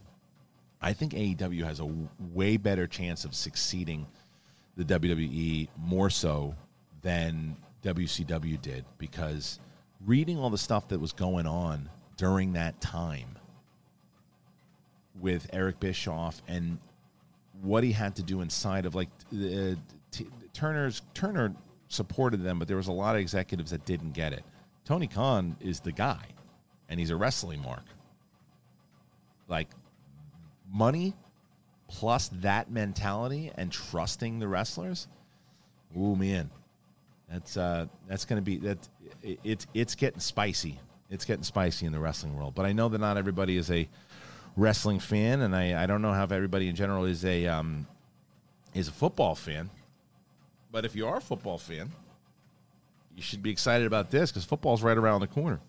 I think AEW has a way better chance of succeeding the WWE more so than WCW did because reading all the stuff that was going on during that time with Eric Bischoff and what he had to do inside of like uh, t- Turner's Turner supported them, but there was a lot of executives that didn't get it. Tony Khan is the guy, and he's a wrestling mark. Like money plus that mentality and trusting the wrestlers. Ooh man, that's uh that's gonna be that it, it's it's getting spicy. It's getting spicy in the wrestling world. But I know that not everybody is a wrestling fan, and I, I don't know how everybody in general is a um, is a football fan. But if you are a football fan, you should be excited about this because football's right around the corner.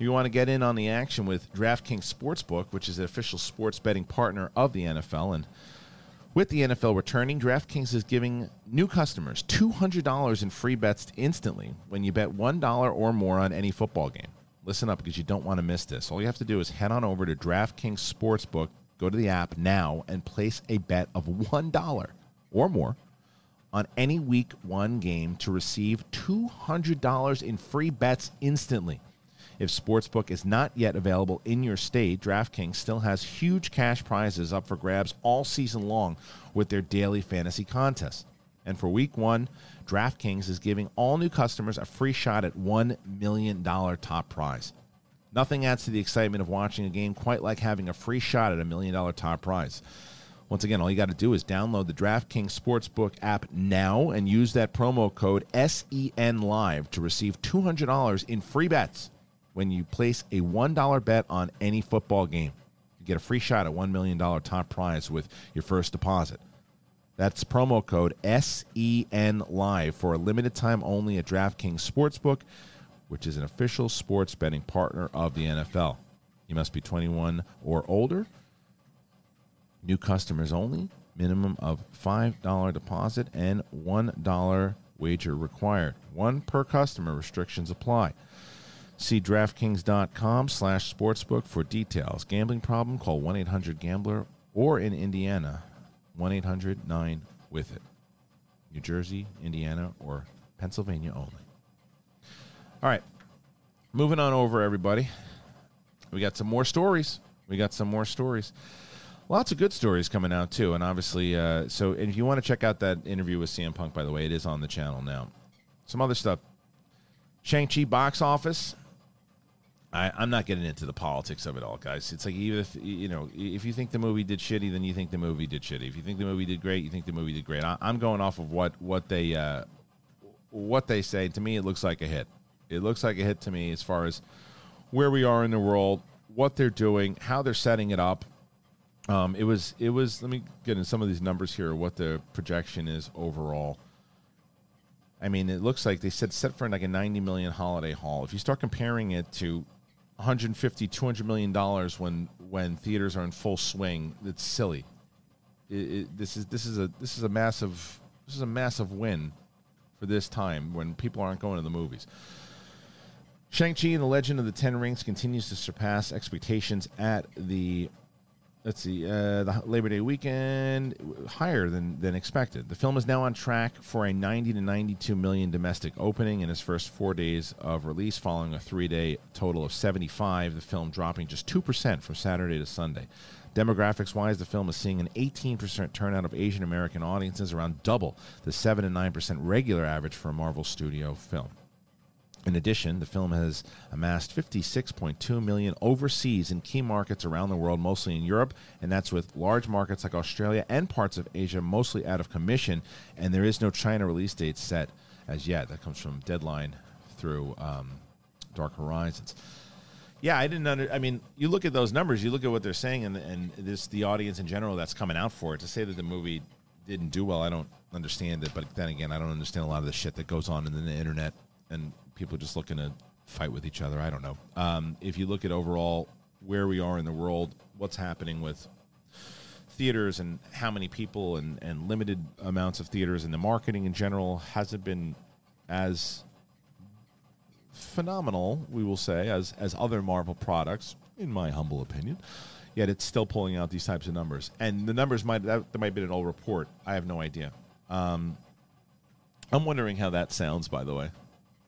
You want to get in on the action with DraftKings Sportsbook, which is the official sports betting partner of the NFL, and with the NFL returning, DraftKings is giving new customers $200 in free bets instantly when you bet $1 or more on any football game. Listen up because you don't want to miss this. All you have to do is head on over to DraftKings Sportsbook, go to the app now, and place a bet of $1 or more on any week one game to receive $200 in free bets instantly. If Sportsbook is not yet available in your state, DraftKings still has huge cash prizes up for grabs all season long with their daily fantasy contests. And for week one, DraftKings is giving all new customers a free shot at $1 million top prize. Nothing adds to the excitement of watching a game quite like having a free shot at a million dollar top prize. Once again, all you got to do is download the DraftKings Sportsbook app now and use that promo code SEN Live to receive $200 in free bets when you place a $1 bet on any football game. You get a free shot at $1 million top prize with your first deposit. That's promo code SEN Live for a limited time only at DraftKings Sportsbook, which is an official sports betting partner of the NFL. You must be 21 or older. New customers only. Minimum of $5 deposit and $1 wager required. One per customer. Restrictions apply. See DraftKings.com slash sportsbook for details. Gambling problem? Call 1-800-GAMBLER or in Indiana, 1-800-9-WITH-IT. New Jersey, Indiana, or Pennsylvania only. All right. Moving on over, everybody. We got some more stories. We got some more stories. Lots of good stories coming out too, and obviously, uh, so if you want to check out that interview with CM Punk, by the way, it is on the channel now. Some other stuff. Shang Chi box office. I, I'm not getting into the politics of it all, guys. It's like even if you know, if you think the movie did shitty, then you think the movie did shitty. If you think the movie did great, you think the movie did great. I, I'm going off of what what they uh, what they say. To me, it looks like a hit. It looks like a hit to me as far as where we are in the world, what they're doing, how they're setting it up. Um, it was it was. Let me get in some of these numbers here. What the projection is overall. I mean, it looks like they said set for like a 90 million holiday haul. If you start comparing it to 150, 200 million dollars when when theaters are in full swing, it's silly. It, it, this is this is a this is a massive this is a massive win for this time when people aren't going to the movies. Shang-Chi and the Legend of the Ten Rings continues to surpass expectations at the let's see, uh, the Labor Day weekend higher than than expected. The film is now on track for a 90 to 92 million domestic opening in its first four days of release, following a three-day total of 75. The film dropping just two percent from Saturday to Sunday. Demographics wise, the film is seeing an 18% turnout of Asian American audiences, around double the 7 and 9% regular average for a Marvel Studio film. In addition, the film has amassed 56.2 million overseas in key markets around the world, mostly in Europe, and that's with large markets like Australia and parts of Asia mostly out of commission. And there is no China release date set as yet. That comes from Deadline through um, Dark Horizons. Yeah, I didn't under. I mean, you look at those numbers, you look at what they're saying, and and this the audience in general that's coming out for it. To say that the movie didn't do well, I don't understand it. But then again, I don't understand a lot of the shit that goes on in the internet and people just looking to fight with each other. I don't know. Um, if you look at overall where we are in the world, what's happening with theaters and how many people and, and limited amounts of theaters and the marketing in general hasn't been as phenomenal, we will say, as as other Marvel products, in my humble opinion. Yet it's still pulling out these types of numbers, and the numbers might that, that might be an old report. I have no idea. Um, I'm wondering how that sounds. By the way,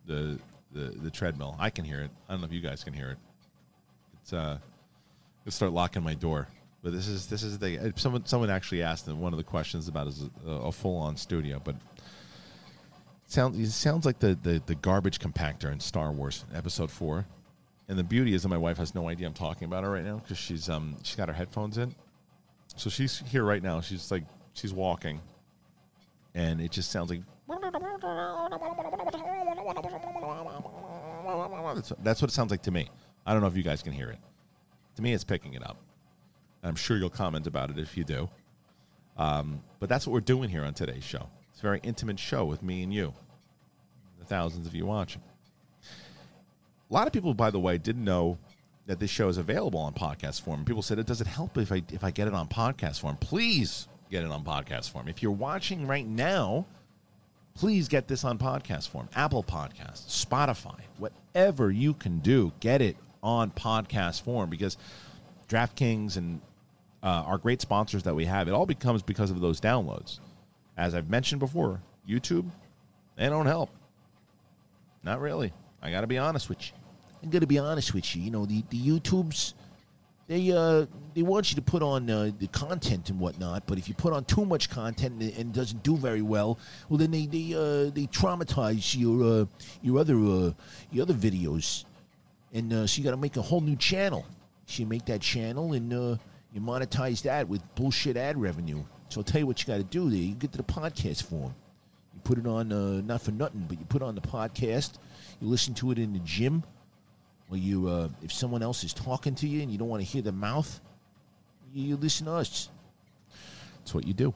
the the the treadmill. I can hear it. I don't know if you guys can hear it. It's uh, let's start locking my door. But this is this is the someone someone actually asked them one of the questions about is a, a full on studio, but sounds it sounds like the, the the garbage compactor in Star Wars Episode Four. And the beauty is that my wife has no idea I'm talking about her right now because she's um she's got her headphones in, so she's here right now. She's like she's walking, and it just sounds like that's, what it sounds like to me. I don't know if you guys can hear it. To me, it's picking it up. I'm sure you'll comment about it if you do. Um, but that's what we're doing here on today's show. It's a very intimate show with me and you, the thousands of you watching. A lot of people, by the way, didn't know that this show is available on podcast form. People said, "Does it help if I if I get it on podcast form?" Please get it on podcast form. If you're watching right now, please get this on podcast form. Apple Podcasts, Spotify, whatever you can do, get it on podcast form because DraftKings and uh, our great sponsors that we have, it all becomes because of those downloads. As I've mentioned before, YouTube, they don't help. Not really. I got to be honest with you. I'm gonna be honest with you. You know, the, the YouTubes, they uh they want you to put on uh, the content and whatnot. But if you put on too much content and, and doesn't do very well, well then they they uh, they traumatize your uh, your other uh, your other videos, and uh, so you got to make a whole new channel. So you make that channel and you monetize that with bullshit ad revenue. So I'll tell you what you got to do there. You get to the podcast form. You put it on not for nothing, but you put on the podcast. You listen to it in the gym or you uh, if someone else is talking to you and you don't want to hear the mouth you listen to us. That's what you do.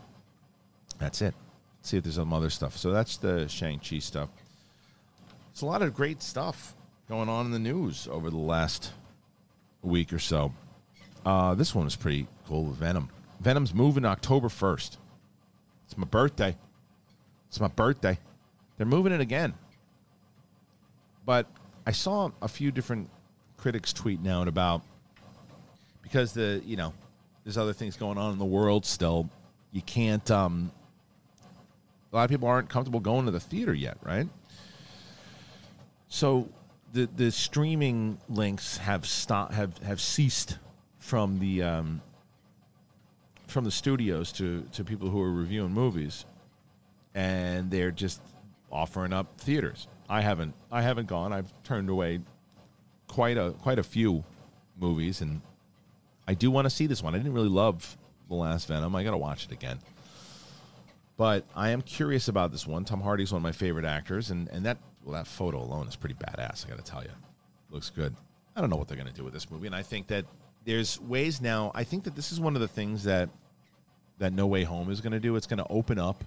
That's it. see if there's some other stuff. So that's the Shang-Chi stuff. It's a lot of great stuff going on in the news over the last week or so. Uh, this one was pretty cool with Venom. Venom's moving October 1st. It's my birthday. It's my birthday. They're moving it again. But I saw a few different critics tweeting out about because the you know there's other things going on in the world still. You can't. Um, a lot of people aren't comfortable going to the theater yet, right? So the the streaming links have stopped have have ceased from the um, from the studios to to people who are reviewing movies, and they're just offering up theaters. I haven't I haven't gone. I've turned away quite a quite a few movies, and I do want to see this one. I didn't really love the last Venom. I got to watch it again. But I am curious about this one. Tom Hardy's one of my favorite actors, and and that well that photo alone is pretty badass. I got to tell you, looks good. I don't know what they're going to do with this movie, and I think that there's ways now. I think that this is one of the things that that No Way Home is going to do. It's going to open up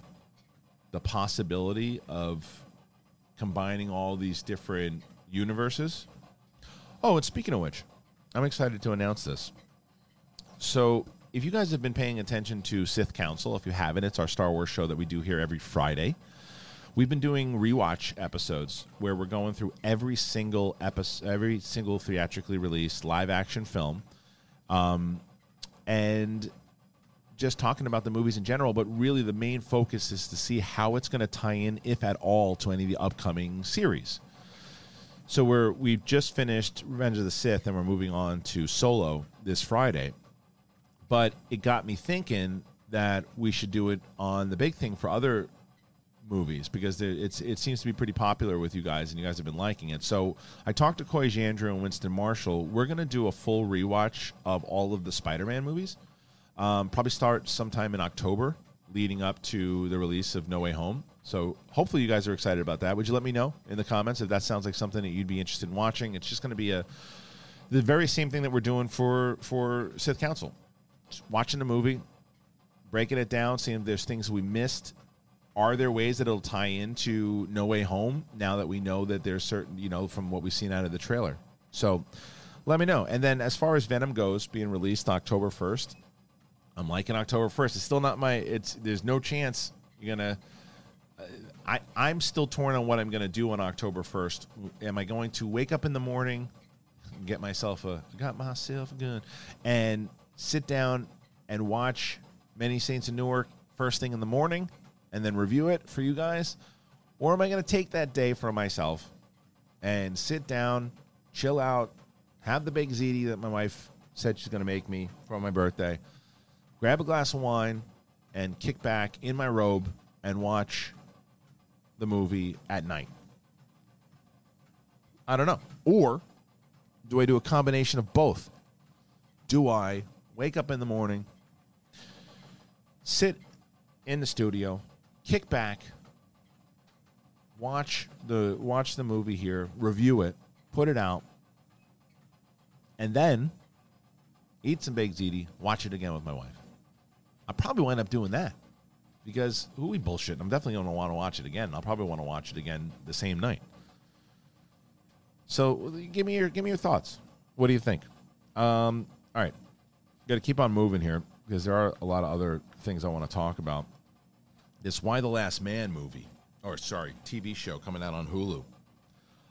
the possibility of combining all these different universes. Oh, and speaking of which, I'm excited to announce this. So, if you guys have been paying attention to Sith Council, if you haven't, it's our Star Wars show that we do here every Friday. We've been doing rewatch episodes where we're going through every single episode, every single theatrically released live action film, um, and just talking about the movies in general. But really, the main focus is to see how it's going to tie in, if at all, to any of the upcoming series. So we're we've just finished Revenge of the Sith, and we're moving on to Solo this Friday. But it got me thinking that we should do it on the big thing for other movies because it's it seems to be pretty popular with you guys, and you guys have been liking it. So I talked to Coy Jandreau and Winston Marshall. We're going to do a full rewatch of all of the Spider-Man movies. Um, probably start sometime in October, leading up to the release of No Way Home. So hopefully you guys are excited about that. Would you let me know in the comments if that sounds like something that you'd be interested in watching? It's just going to be a the very same thing that we're doing for for Sith Council. Just watching the movie, breaking it down, seeing if there's things we missed. Are there ways that it'll tie into No Way Home now that we know that there's certain, you know, from what we've seen out of the trailer? So let me know. And then as far as Venom goes, being released October 1st, I'm liking October 1st. It's still not my, it's, there's no chance you're to, I, I'm still torn on what I'm to do on October 1st. Am I going to wake up in the morning, get myself a, got myself a gun, and sit down and watch Many Saints in Newark first thing in the morning and then review it for you guys? Or am I to take that day for myself and sit down, chill out, have the big ziti that my wife said she's to make me for my birthday, grab a glass of wine, and kick back in my robe and watch the movie at night? I don't know. Or do I do a combination of both? Do I wake up in the morning, sit in the studio, kick back, watch the watch the movie here, review it, put it out, and then eat some baked ziti, watch it again with my wife. I probably wind up doing that because who we bullshit. I'm definitely going to want to watch it again. I'll probably want to watch it again the same night. So give me your give me your thoughts. What do you think? Um, all right, got to keep on moving here because there are a lot of other things I want to talk about. This Y the Last Man movie, or sorry, TV show coming out on Hulu.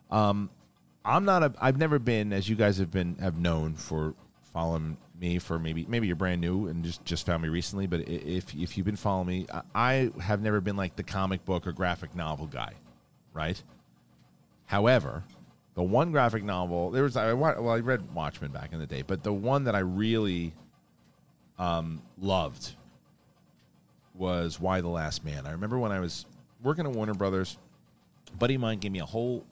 Um, I'm not a. I've never been, as you guys have been have known for following me for maybe maybe you're brand new and just just found me recently. But if if you've been following me, I- have never been like the comic book or graphic novel guy, right? However, the one graphic novel there was I well I read Watchmen back in the day, but the one that I really um, loved was Y the Last Man. I remember when I was working at Warner Brothers, buddy of mine gave me a whole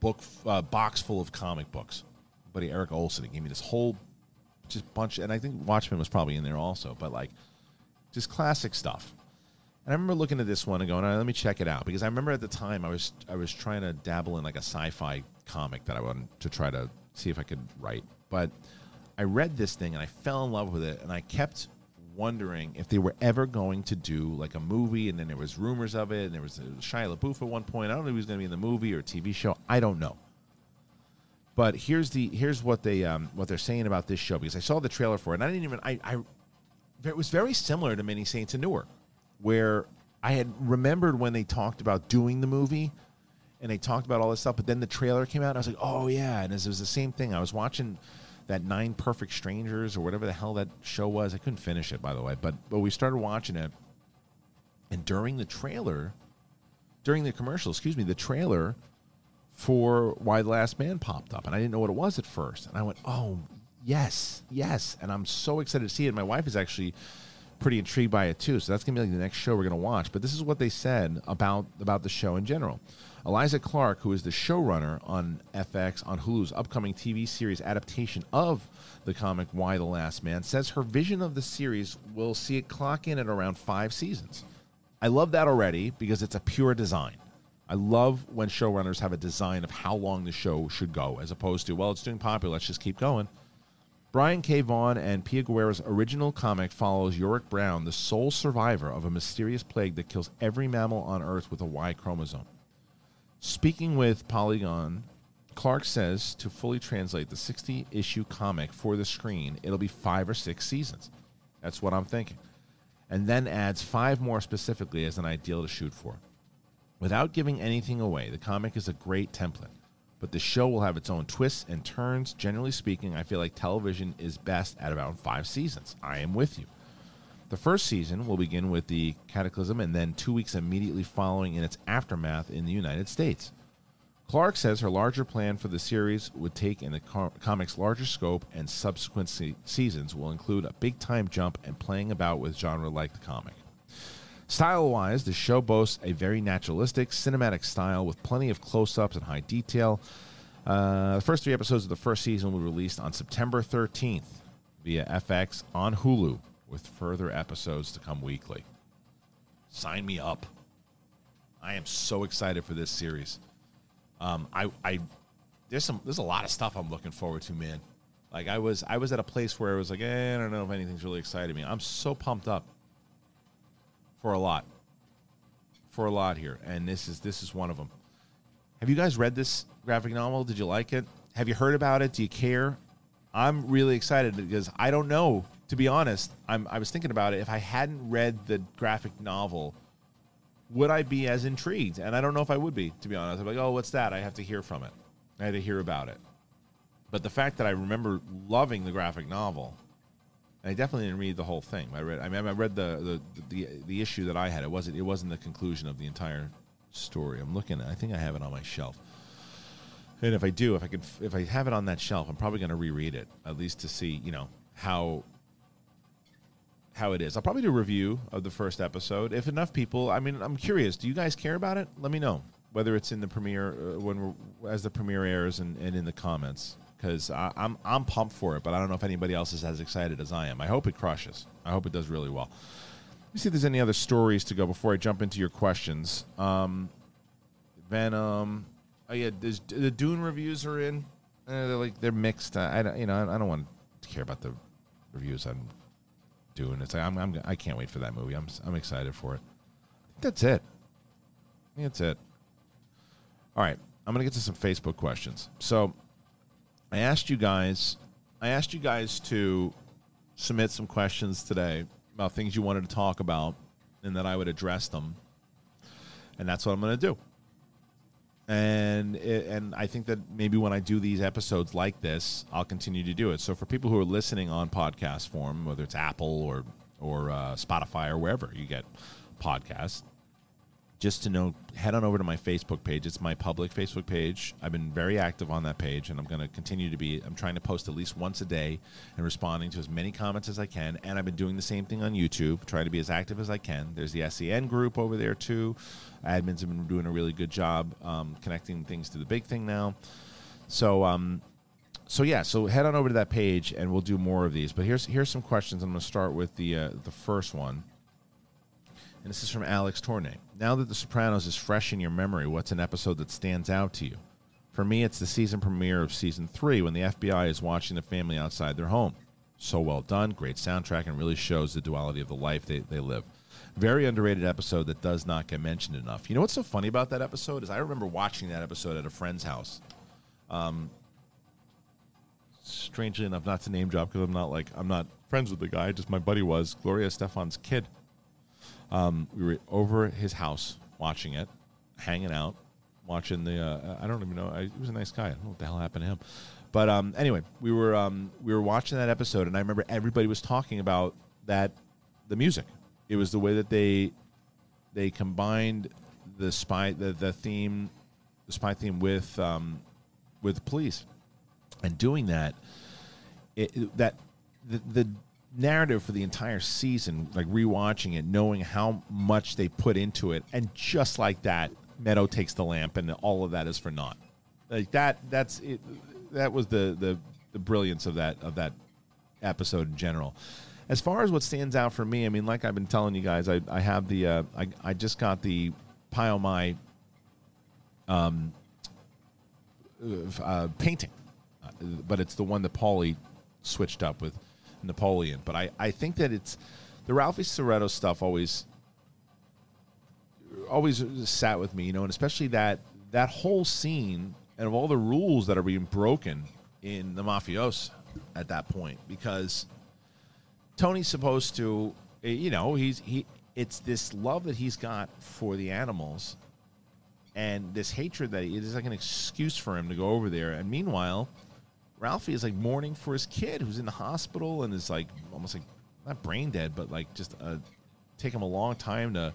book uh, box full of comic books. Buddy Eric Olson he gave me this whole just bunch, and I think Watchmen was probably in there also, but like just classic stuff. And I remember looking at this one and going, "All right, let me check it out," because I remember at the time I was I was trying to dabble in like a sci-fi comic that I wanted to try to see if I could write, but I read this thing and I fell in love with it, and I kept wondering if they were ever going to do like a movie, and then there was rumors of it, and there was uh, Shia LaBeouf at one point. I don't know if he was going to be in the movie or TV show. I don't know. But here's the here's what they um, what they're saying about this show because I saw the trailer for it, and I didn't even I, I it was very similar to Many Saints of Newark, where I had remembered when they talked about doing the movie and they talked about all this stuff, but then the trailer came out and I was like, oh yeah, and it was the same thing. I was watching that Nine Perfect Strangers or whatever the hell that show was. I couldn't finish it by the way, but but we started watching it, and during the trailer, during the commercial, excuse me, the trailer for Y the Last Man popped up, and I didn't know what it was at first, and I went, oh yes, yes, and I'm so excited to see it. My wife is actually pretty intrigued by it too. So that's gonna be like the next show we're gonna watch. But this is what they said about about the show in general. Eliza Clark, who is the showrunner on FX on Hulu's upcoming TV series adaptation of the comic Y the Last Man, says her vision of the series will see it clock in at around five seasons. I love that already because it's a pure design. I love when showrunners have a design of how long the show should go, as opposed to, well, it's doing popular, let's just keep going. Brian K. Vaughan and Pia Guerra's original comic follows Yorick Brown, the sole survivor of a mysterious plague that kills every mammal on Earth with a Y chromosome. Speaking with Polygon, Clark says to fully translate the 60 issue comic for the screen, it'll be five or six seasons. That's what I'm thinking. And then adds five more specifically as an ideal to shoot for. Without giving anything away, the comic is a great template, but the show will have its own twists and turns. Generally speaking, I feel like television is best at about five seasons. I am with you. The first season will begin with the Cataclysm and then two weeks immediately following in its aftermath in the United States. Clark says her larger plan for the series would take in the co- comic's larger scope, and subsequent se- seasons will include a big time jump and playing about with genre like the comic. Style wise, the show boasts a very naturalistic, cinematic style with plenty of close ups and high detail. Uh, the first three episodes of the first season will be released on September 13th via FX on Hulu, with further episodes to come weekly. Sign me up. I am so excited for this series. Um, I, I, there's some, there's a lot of stuff I'm looking forward to, man. Like I was, I was at a place where I was like, eh, I don't know if anything's really excited me. I'm so pumped up for a lot, for a lot here, and this is this is one of them. Have you guys read this graphic novel? Did you like it? Have you heard about it? Do you care? I'm really excited because I don't know. To be honest, I'm, I was thinking about it. If I hadn't read the graphic novel, would I be as intrigued? And I don't know if I would be. To be honest, I'm like, oh, what's that? I have to hear from it. I had to hear about it. But the fact that I remember loving the graphic novel, and I definitely didn't read the whole thing. I read. I mean, I read the the, the the issue that I had. It wasn't. It wasn't the conclusion of the entire story. I'm looking. At, I think I have it on my shelf. And if I do, if I could, if I have it on that shelf, I'm probably going to reread it at least to see, you know, how how it is. I'll probably do a review of the first episode. If enough people, I mean, I'm curious. Do you guys care about it? Let me know whether it's in the premiere uh, when as the premiere airs and, and in the comments because I'm I'm pumped for it. But I don't know if anybody else is as excited as I am. I hope it crushes. I hope it does really well. Let me see if there's any other stories to go before I jump into your questions. Um, Venom. Oh yeah, the Dune reviews are in. Uh, they're like they're mixed. I, I don't, you know I, I don't want to care about the reviews on Dune. It's like I'm, I'm I can't wait for that movie. I'm I'm excited for it. That's it. I think that's it. All right, I'm gonna get to some Facebook questions. So I asked you guys, I asked you guys to submit some questions today about things you wanted to talk about, and that I would address them. And that's what I'm going to do. And it, and I think that maybe when I do these episodes like this, I'll continue to do it. So for people who are listening on podcast form, whether it's Apple or or uh, Spotify or wherever you get podcasts, just to know, head on over to my Facebook page. It's my public Facebook page. I've been very active on that page, and I'm going to continue to be. I'm trying to post at least once a day and responding to as many comments as I can. And I've been doing the same thing on YouTube, trying to be as active as I can. There's the SEN group over there too. Admins have been doing a really good job um, connecting things to the big thing now. So, um, so yeah, so head on over to that page, and we'll do more of these. But here's here's some questions. I'm going to start with the uh, the first one. And this is from Alex Tournay. Now that The Sopranos is fresh in your memory, what's an episode that stands out to you? For me, it's the season premiere of season three when the FBI is watching the family outside their home. So well done, great soundtrack, and really shows the duality of the life they, they live. Very underrated episode that does not get mentioned enough. You know what's so funny about that episode is I remember watching that episode at a friend's house. Um, strangely enough, not to name drop because I'm not like I'm not friends with the guy. Just my buddy was Gloria Estefan's kid. Um, we were over at his house watching it, hanging out, watching the. Uh, I don't even know. I, he was a nice guy. I don't know what the hell happened to him. But um, anyway, we were um, we were watching that episode, and I remember everybody was talking about that the music. It was the way that they they combined the spy the, the theme the spy theme with um, with police, and doing that it, that the, the narrative for the entire season, like rewatching it, knowing how much they put into it, and just like that, Meadow takes the lamp, and all of that is for naught. Like that, that's it. That was the the the brilliance of that of that episode in general. As far as what stands out for me, I mean, like I've been telling you guys, I, I have the uh, I I just got the Pie-O-My um uh, painting, uh, but it's the one that Paulie switched up with Napoleon. But I, I think that it's the Ralphie Soretto stuff always always sat with me, you know, and especially that that whole scene and of all the rules that are being broken in the Mafios at that point because Tony's supposed to, eh, you know, he's he. It's this love that he's got for the animals, and this hatred that he, it is like an excuse for him to go over there. And meanwhile, Ralphie is like mourning for his kid who's in the hospital and is like almost like not brain dead, but like just uh, take him a long time to,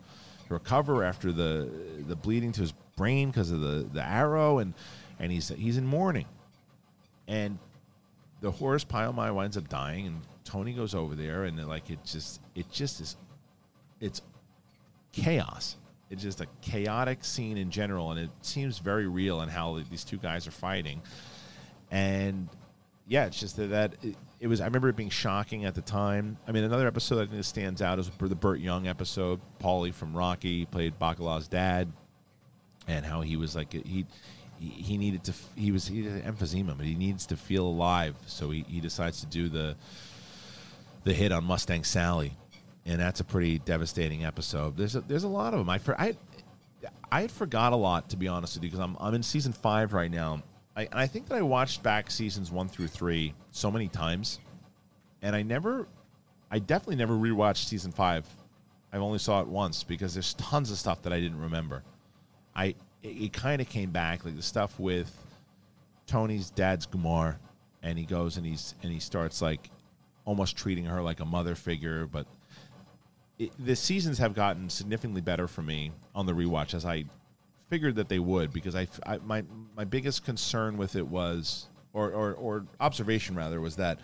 recover after the the bleeding to his brain because of the the arrow, and and he's he's in mourning, and the horse Pie-O-My winds up dying, and Tony goes over there, and like it just it just is it's chaos. It's just a chaotic scene in general, and it seems very real in how these two guys are fighting. And yeah, it's just that, that it, it was. I remember it being shocking at the time. I mean, another episode I think that stands out is the Burt Young episode. Paulie from Rocky played Bacala's dad, and how he was like he he, needed to he was he had emphysema, but he needs to feel alive, so he, he decides to do the the hit on Mustang Sally, and that's a pretty devastating episode. There's a, there's a lot of them. I I I had forgot a lot to be honest with you because I'm I'm in season five right now. I, and I think that I watched back seasons one through three so many times, and I never, I definitely never rewatched season five. I only saw it once because there's tons of stuff that I didn't remember. I it, it kind of came back like the stuff with Tony's dad's Gumar, and he goes and he's and he starts like almost treating her like a mother figure, but it, the seasons have gotten significantly better for me on the rewatch as I figured that they would because I, I my my biggest concern with it was or or, or observation rather was that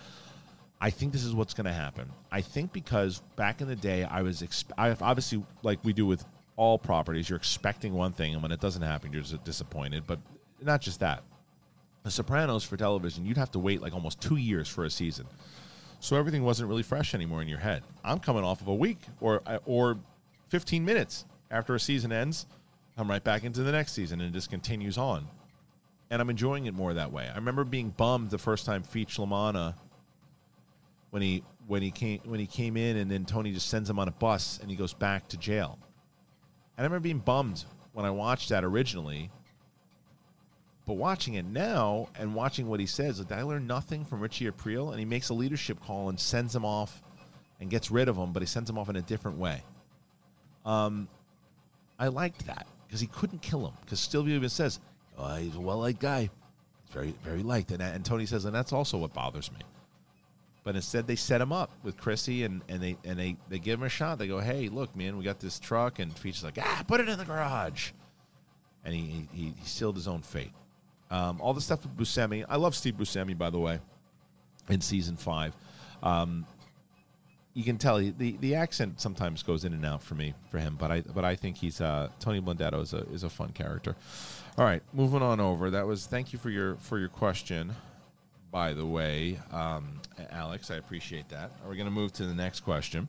I think this is what's going to happen. I think because back in the day I was exp- I obviously like we do with all properties you're expecting one thing and when it doesn't happen you're just disappointed, but not just that. The Sopranos for television, you'd have to wait like almost 2 years for a season. So everything wasn't really fresh anymore in your head. I'm coming off of a week or or 15 minutes after a season ends. I'm right back into the next season and it just continues on. And I'm enjoying it more that way. I remember being bummed the first time Feech La Manna when he when he came when he came in and then Tony just sends him on a bus and he goes back to jail. And I remember being bummed when I watched that originally. But watching it now and watching what he says, did I learn nothing from Richie Aprile? And he makes a leadership call and sends him off and gets rid of him, but he sends him off in a different way. Um, I liked that because he couldn't kill him. Because Silvio even says, oh, he's a well liked guy. He's very, very liked. And, and Tony says, and that's also what bothers me. But instead, they set him up with Chrissy, and, and they and they, they give him a shot. They go, "Hey, look, man, we got this truck," and Feature's like, "Ah, put it in the garage," and he he, he sealed his own fate. Um, all the stuff with Buscemi, I love Steve Buscemi, by the way, in season five. Um, you can tell the the accent sometimes goes in and out for me for him, but I but I think he's uh, Tony Blundetto is a is a fun character. All right, moving on over. That was thank you for your for your question. By the way, um, Alex, I appreciate that. We're we going to move to the next question?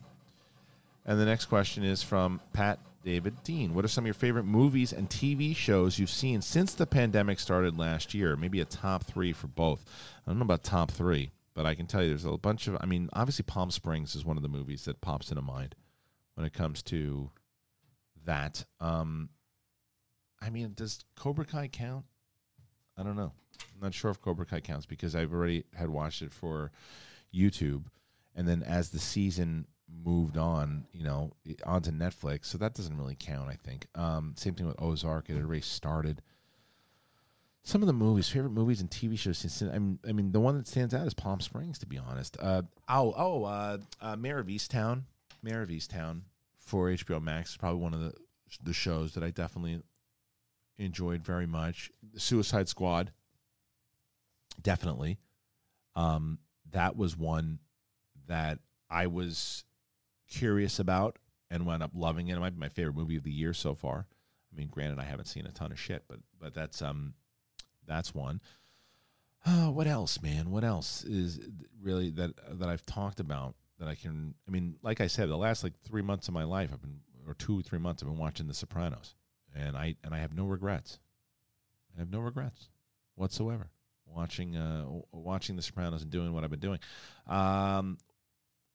And the next question is from Pat David Dean. What are some of your favorite movies and TV shows you've seen since the pandemic started last year? Maybe a top three for both. I don't know about top three, but I can tell you there's a bunch of. I mean, obviously, Palm Springs is one of the movies that pops into mind when it comes to that. Um, I mean, does Cobra Kai count? I don't know. I'm not sure if Cobra Kai counts because I've already had watched it for YouTube, and then as the season moved on, you know, onto Netflix, so that doesn't really count. I think. Um, same thing with Ozark; it already started. Some of the movies, favorite movies and TV shows since I mean, I mean, the one that stands out is Palm Springs, to be honest. Uh, oh, oh, uh, uh, Mare of Easttown, Mare of Easttown for HBO Max is probably one of the the shows that I definitely enjoyed very much. Suicide Squad, definitely. Um, that was one that I was curious about and wound up loving it. It might be my favorite movie of the year so far. I mean, granted, I haven't seen a ton of shit, but but that's um that's one. Oh, what else, man? What else is really that that I've talked about that I can? I mean, like I said, the last like three months of my life, I've been or two, three months, I've been watching The Sopranos, and I and I have no regrets. I have no regrets whatsoever watching uh watching The Sopranos and doing what I've been doing. Um,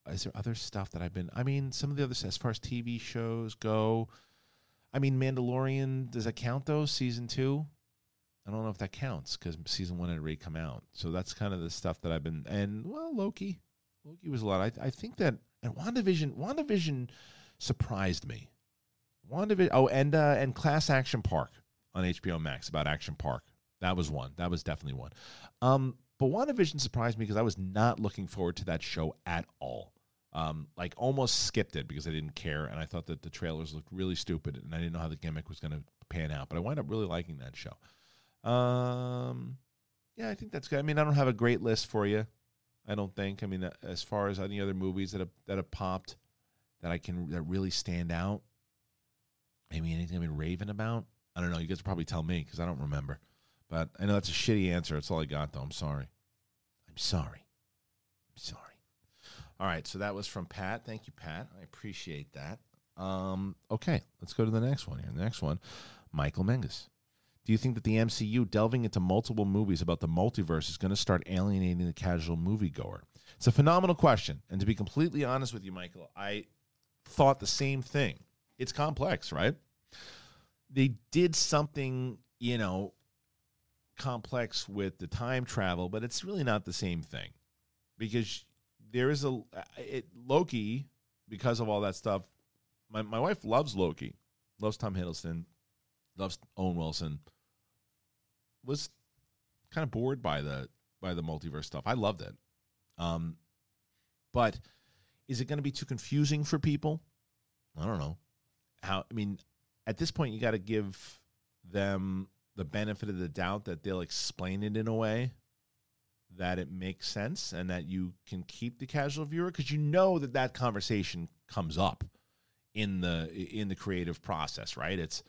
is there other stuff that I've been? I mean, some of the other as far as TV shows go. I mean, Mandalorian does that count though? Season two. I don't know if that counts because season one had already come out. So that's kind of the stuff that I've been. And well, Loki, Loki was a lot. I, I think that and WandaVision, WandaVision surprised me. WandaVision. Oh, and uh, and Class Action Park on HBO Max about Action Park. That was one. That was definitely one. Um, but WandaVision surprised me because I was not looking forward to that show at all. Um, like almost skipped it because I didn't care, and I thought that the trailers looked really stupid, and I didn't know how the gimmick was going to pan out. But I wound up really liking that show. Um, yeah, I think that's good. I mean, I don't have a great list for you. I don't think. I mean, as far as any other movies that have that have popped that I can that really stand out. I mean, anything I've been raving about? I don't know. You guys probably tell me because I don't remember. But I know that's a shitty answer. That's all I got, though. I'm sorry. I'm sorry. I'm sorry. All right. So that was from Pat. Thank you, Pat. I appreciate that. Um, okay. Let's go to the next one here. The next one, Michael Menges. Do you think that the MCU delving into multiple movies about the multiverse is going to start alienating the casual moviegoer? It's a phenomenal question. And to be completely honest with you, Michael, I thought the same thing. It's complex, right? They did something, you know, complex with the time travel, but it's really not the same thing because there is a it, Loki because of all that stuff. My my wife loves Loki, loves Tom Hiddleston, loves Owen Wilson. Was kind of bored by the by the multiverse stuff. I loved it, um, but is it going to be too confusing for people? I don't know. How I mean, at this point, you got to give them the benefit of the doubt that they'll explain it in a way that it makes sense and that you can keep the casual viewer because you know that that conversation comes up in the in the creative process right it's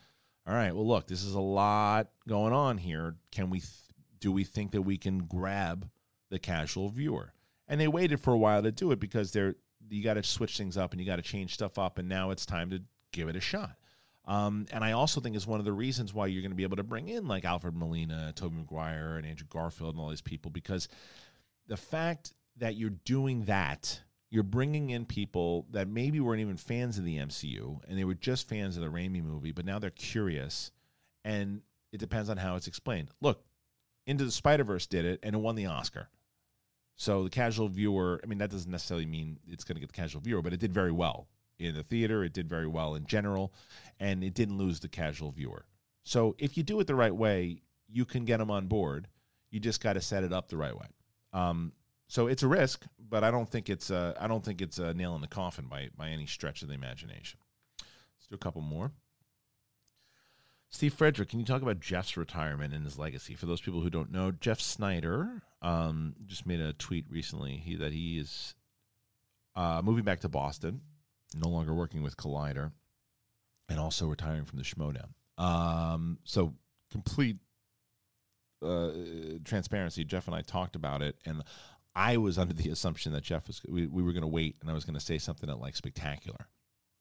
all right well look this is a lot going on here. Can we th- do we think that we can grab the casual viewer? And they waited for a while to do it because they're you got to switch things up and you got to change stuff up and now it's time to give it a shot. Um, and I also think is one of the reasons why you're going to be able to bring in like Alfred Molina, Tobey Maguire, and Andrew Garfield and all these people because the fact that you're doing that, you're bringing in people that maybe weren't even fans of the MCU and they were just fans of the Raimi movie, but now they're curious, and it depends on how it's explained. Look, Into the Spider Verse did it, and it won the Oscar. So the casual viewer, I mean, that doesn't necessarily mean it's going to get the casual viewer, but it did very well in the theater. It did very well in general, and it didn't lose the casual viewer. So if you do it the right way, you can get them on board. You just got to set it up the right way. Um, so it's a risk, but I don't think it's a, I don't think it's a nail in the coffin by by any stretch of the imagination. Let's do a couple more. Steve Frederick, can you talk about Jeff's retirement and his legacy? For those people who don't know, Jeff Sneider um, just made a tweet recently he, that he is uh, moving back to Boston no longer working with Collider, and also retiring from the Schmoedown. Um, so complete uh, transparency. Jeff and I talked about it, and I was under the assumption that Jeff was we, we were going to wait, and I was going to say something that like spectacular,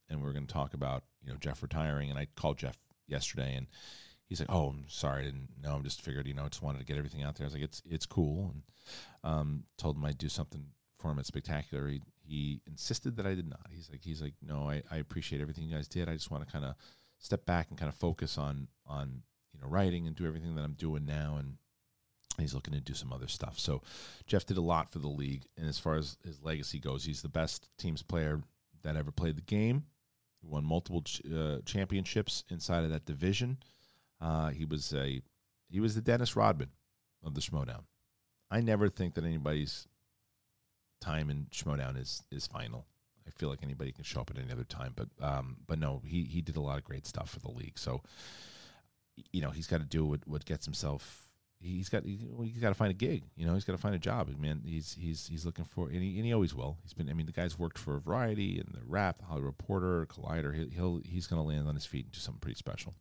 and we were going to talk about you know Jeff retiring. And I called Jeff yesterday, and he's like, "Oh, I'm sorry, I didn't know. I'm just figured, you know, just wanted to get everything out there." I was like, "It's it's cool," and um, told him I'd do something for him at Spectacular. He he insisted that I did not. He's like, he's like, "No, I, I appreciate everything you guys did. I just want to kind of step back and kind of focus on on you know writing and do everything that I'm doing now." And he's looking to do some other stuff. So Jeff did a lot for the league, and as far as his legacy goes, he's the best teams player that ever played the game. He won multiple ch- uh, championships inside of that division. Uh, he was a he was the Dennis Rodman of the Schmoedown. I never think that anybody's time in Schmoedown is is final. I feel like anybody can show up at any other time, but um, but no, he he did a lot of great stuff for the league. So you know he's got to do what what gets himself. He's got he, he's got to find a gig. You know he's got to find a job. Man, he's he's he's looking for and he, and he always will. He's been. I mean, the guy's worked for Variety and the Wrap, the Hollywood Reporter, Collider. He, he'll he's going to land on his feet and do something pretty special.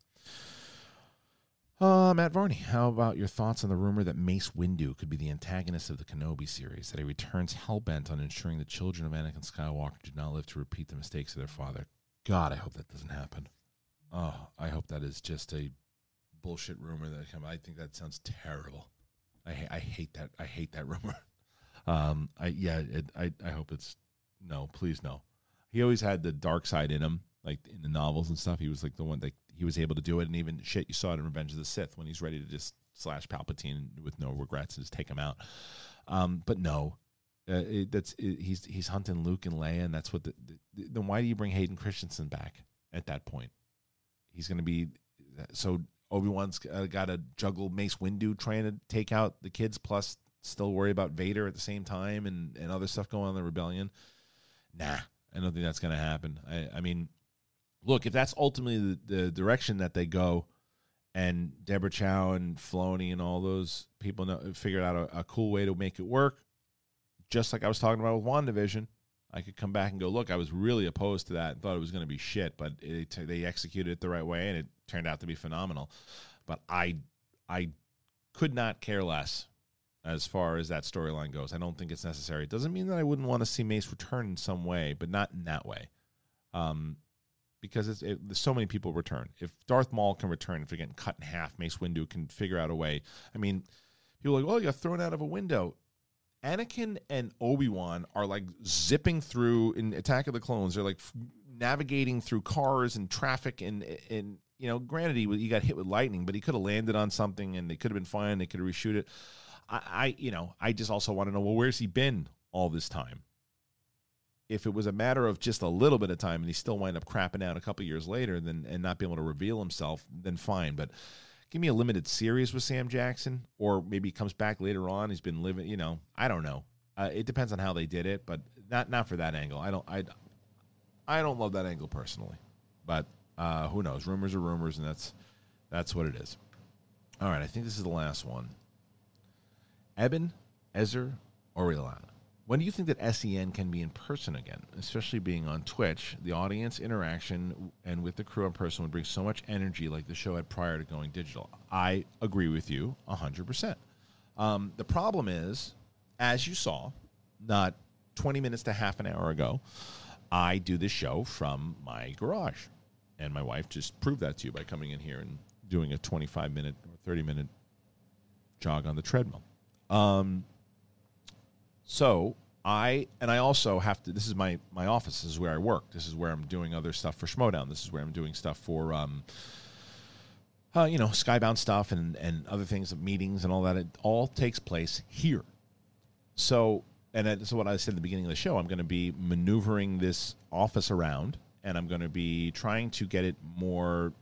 Uh, Matt Varney, how about your thoughts on the rumor that Mace Windu could be the antagonist of the Kenobi series? That he returns hellbent on ensuring the children of Anakin Skywalker do not live to repeat the mistakes of their father. God, I hope that doesn't happen. Oh, I hope that is just a bullshit rumor that come. I think that sounds terrible. I ha- I hate that. I hate that rumor. Um, I yeah. It, I I hope it's no. Please no. He always had the dark side in him, like in the novels and stuff. He was like the one that he was able to do it, and even shit you saw it in Revenge of the Sith when he's ready to just slash Palpatine with no regrets and just take him out. Um, but no, uh, it, that's it, he's he's hunting Luke and Leia, and that's what. The, the, then why do you bring Hayden Christensen back at that point? He's going to be so Obi Wan's uh, got to juggle Mace Windu trying to take out the kids, plus still worry about Vader at the same time and and other stuff going on in the rebellion. Nah, I don't think that's going to happen. I, I mean, look, if that's ultimately the, the direction that they go, and Deborah Chow and Filoni and all those people know, figured out a, a cool way to make it work, just like I was talking about with WandaVision, I could come back and go, look, I was really opposed to that and thought it was going to be shit, but it, they executed it the right way and it turned out to be phenomenal. But I, I could not care less as far as that storyline goes. I don't think it's necessary. It doesn't mean that I wouldn't want to see Mace return in some way, but not in that way. Um, because it's, it, so many people return. If Darth Maul can return, if they're getting cut in half, Mace Windu can figure out a way. I mean, people are like, oh, you got thrown out of a window. Anakin and Obi Wan are like zipping through in Attack of the Clones. They're like f- navigating through cars and traffic, and and you know, granted he he got hit with lightning, but he could have landed on something, and they could have been fine. They could have reshoot it. I, I you know, I just also want to know, well, where's he been all this time? If it was a matter of just a little bit of time, and he still wind up crapping out a couple years later, then and not be able to reveal himself, then fine. But give me a limited series with Sam Jackson, or maybe he comes back later on. He's been living, you know, I don't know. Uh, it depends on how they did it, but not not for that angle. I don't I I don't love that angle personally, but uh, who knows? Rumors are rumors, and that's that's what it is. All right, I think this is the last one. Eben, Ezer, Orellana. When do you think that SEN can be in person again, especially being on Twitch? The audience interaction and with the crew in person would bring so much energy like the show had prior to going digital. I agree with you 100%. Um, the problem is, as you saw, not 20 minutes to half an hour ago, I do this show from my garage. And my wife just proved that to you by coming in here and doing a 25 minute or 30 minute jog on the treadmill. Um, so I and I also have to. This is my my office. This is where I work. This is where I'm doing other stuff for Schmoedown. This is where I'm doing stuff for um, uh, you know, Skybound stuff and and other things, meetings and all that. It all takes place here. So and that- so what I said at the beginning of the show, I'm going to be maneuvering this office around, and I'm going to be trying to get it more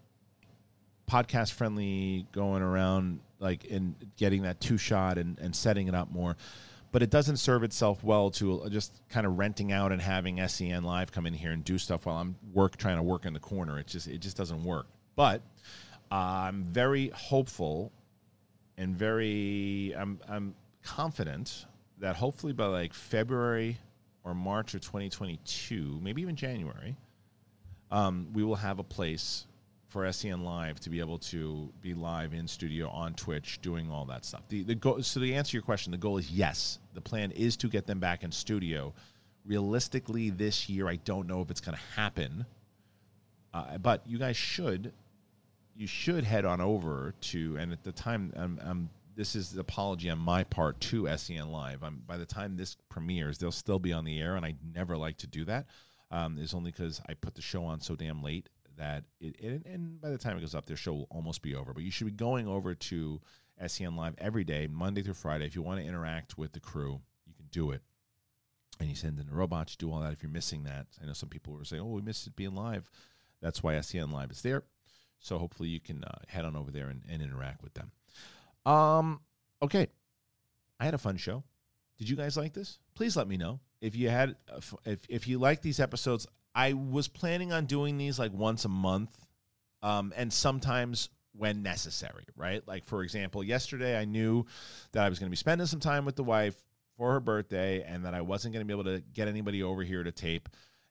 podcast friendly going around like and getting that two shot and, and setting it up more but it doesn't serve itself well to just kind of renting out and having sen live come in here and do stuff while i'm work trying to work in the corner. It just it just doesn't work. But i'm very hopeful and very i'm i'm confident that hopefully by like february or march of 2022 maybe even january um, we will have a place for SEN Live to be able to be live in studio on Twitch doing all that stuff. The the so to answer your question, the goal is yes. The plan is to get them back in studio. Realistically, this year, I don't know if it's going to happen Uh, but you guys should you should head on over to and at the time um, um, this is the apology on my part to SEN Live. I'm, by the time this premieres, they'll still be on the air, and I never like to do that. Um, is only because I put the show on so damn late that it, and by the time it goes up, their show will almost be over. But you should be going over to SEN Live every day, Monday through Friday. If you want to interact with the crew, you can do it. And you send in the robots, to do all that. If you're missing that, I know some people were saying, "Oh, we missed it being live." That's why SEN Live is there. So hopefully you can uh, head on over there and, and interact with them. Um, okay. I had a fun show. Did you guys like this? Please let me know if you had if if you like these episodes. I was planning on doing these like once a month, um, and sometimes when necessary, right? Like for example, yesterday I knew that I was going to be spending some time with the wife for her birthday, and that I wasn't going to be able to get anybody over here to tape,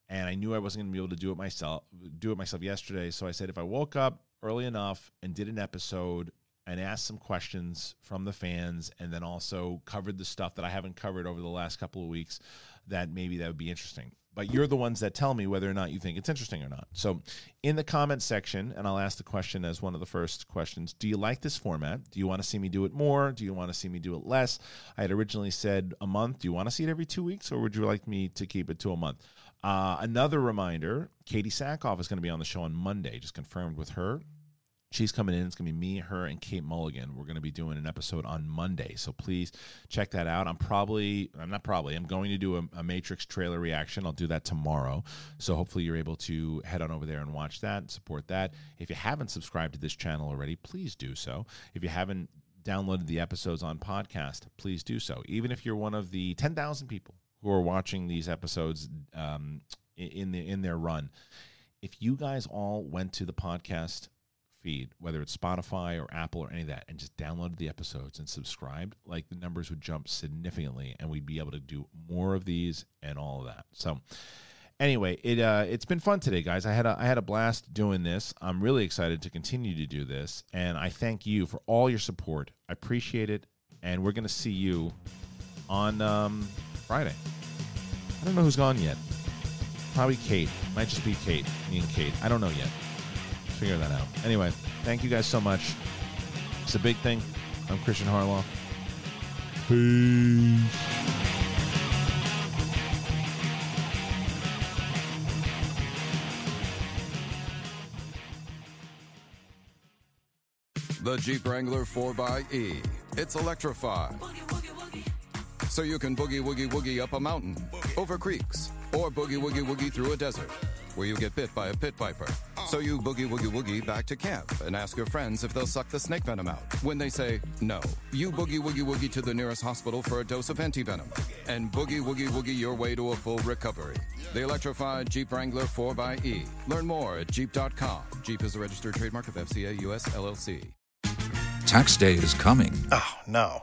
and I knew I wasn't going to be able to do it myself. Do it myself yesterday, so I said if I woke up early enough and did an episode and asked some questions from the fans and then also covered the stuff that I haven't covered over the last couple of weeks that maybe that would be interesting. But you're the ones that tell me whether or not you think it's interesting or not. So in the comment section, and I'll ask the question as one of the first questions Do you like this format? Do you want to see me do it more? Do you want to see me do it less? I had originally said a month. Do you want to see it every two weeks or would you like me to keep it to a month? Uh, another reminder Katee Sackhoff is going to be on the show on Monday, just confirmed with her. She's coming in. It's going to be me, her, and Kate Mulligan. We're going to be doing an episode on Monday. So please check that out. I'm probably, I'm not probably, I'm going to do a, a, Matrix trailer reaction. I'll do that tomorrow. So hopefully you're able to head on over there and watch that support that. If you haven't subscribed to this channel already, please do so. If you haven't downloaded the episodes on podcast, please do so. Even if you're one of the 10,000 people who are watching these episodes um, in the in their run, if you guys all went to the podcast feed, whether it's Spotify or Apple or any of that, and just downloaded the episodes and subscribed, like the numbers would jump significantly, and we'd be able to do more of these and all of that. So, anyway, it uh, it's been fun today, guys. I had a I had a blast doing this. I'm really excited to continue to do this, and I thank you for all your support. I appreciate it, and we're gonna see you on um, Friday. I don't know who's gone yet. Probably Kate. Might just be Kate. Me and Kate. I don't know yet figure that out. Anyway, thank you guys so much. It's a big thing. I'm Kristian Harloff. Peace. The Jeep Wrangler 4xE. It's electrified. So you can boogie woogie woogie up a mountain, over creeks, or boogie woogie woogie through a desert where you get bit by a pit viper. So you boogie woogie woogie back to camp and ask your friends if they'll suck the snake venom out. When they say no, you boogie woogie woogie to the nearest hospital for a dose of anti-venom and boogie woogie woogie your way to a full recovery. The electrified Jeep Wrangler 4xE. Learn more at Jeep.com. Jeep is a registered trademark of FCA US LLC. Tax day is coming. Oh, no.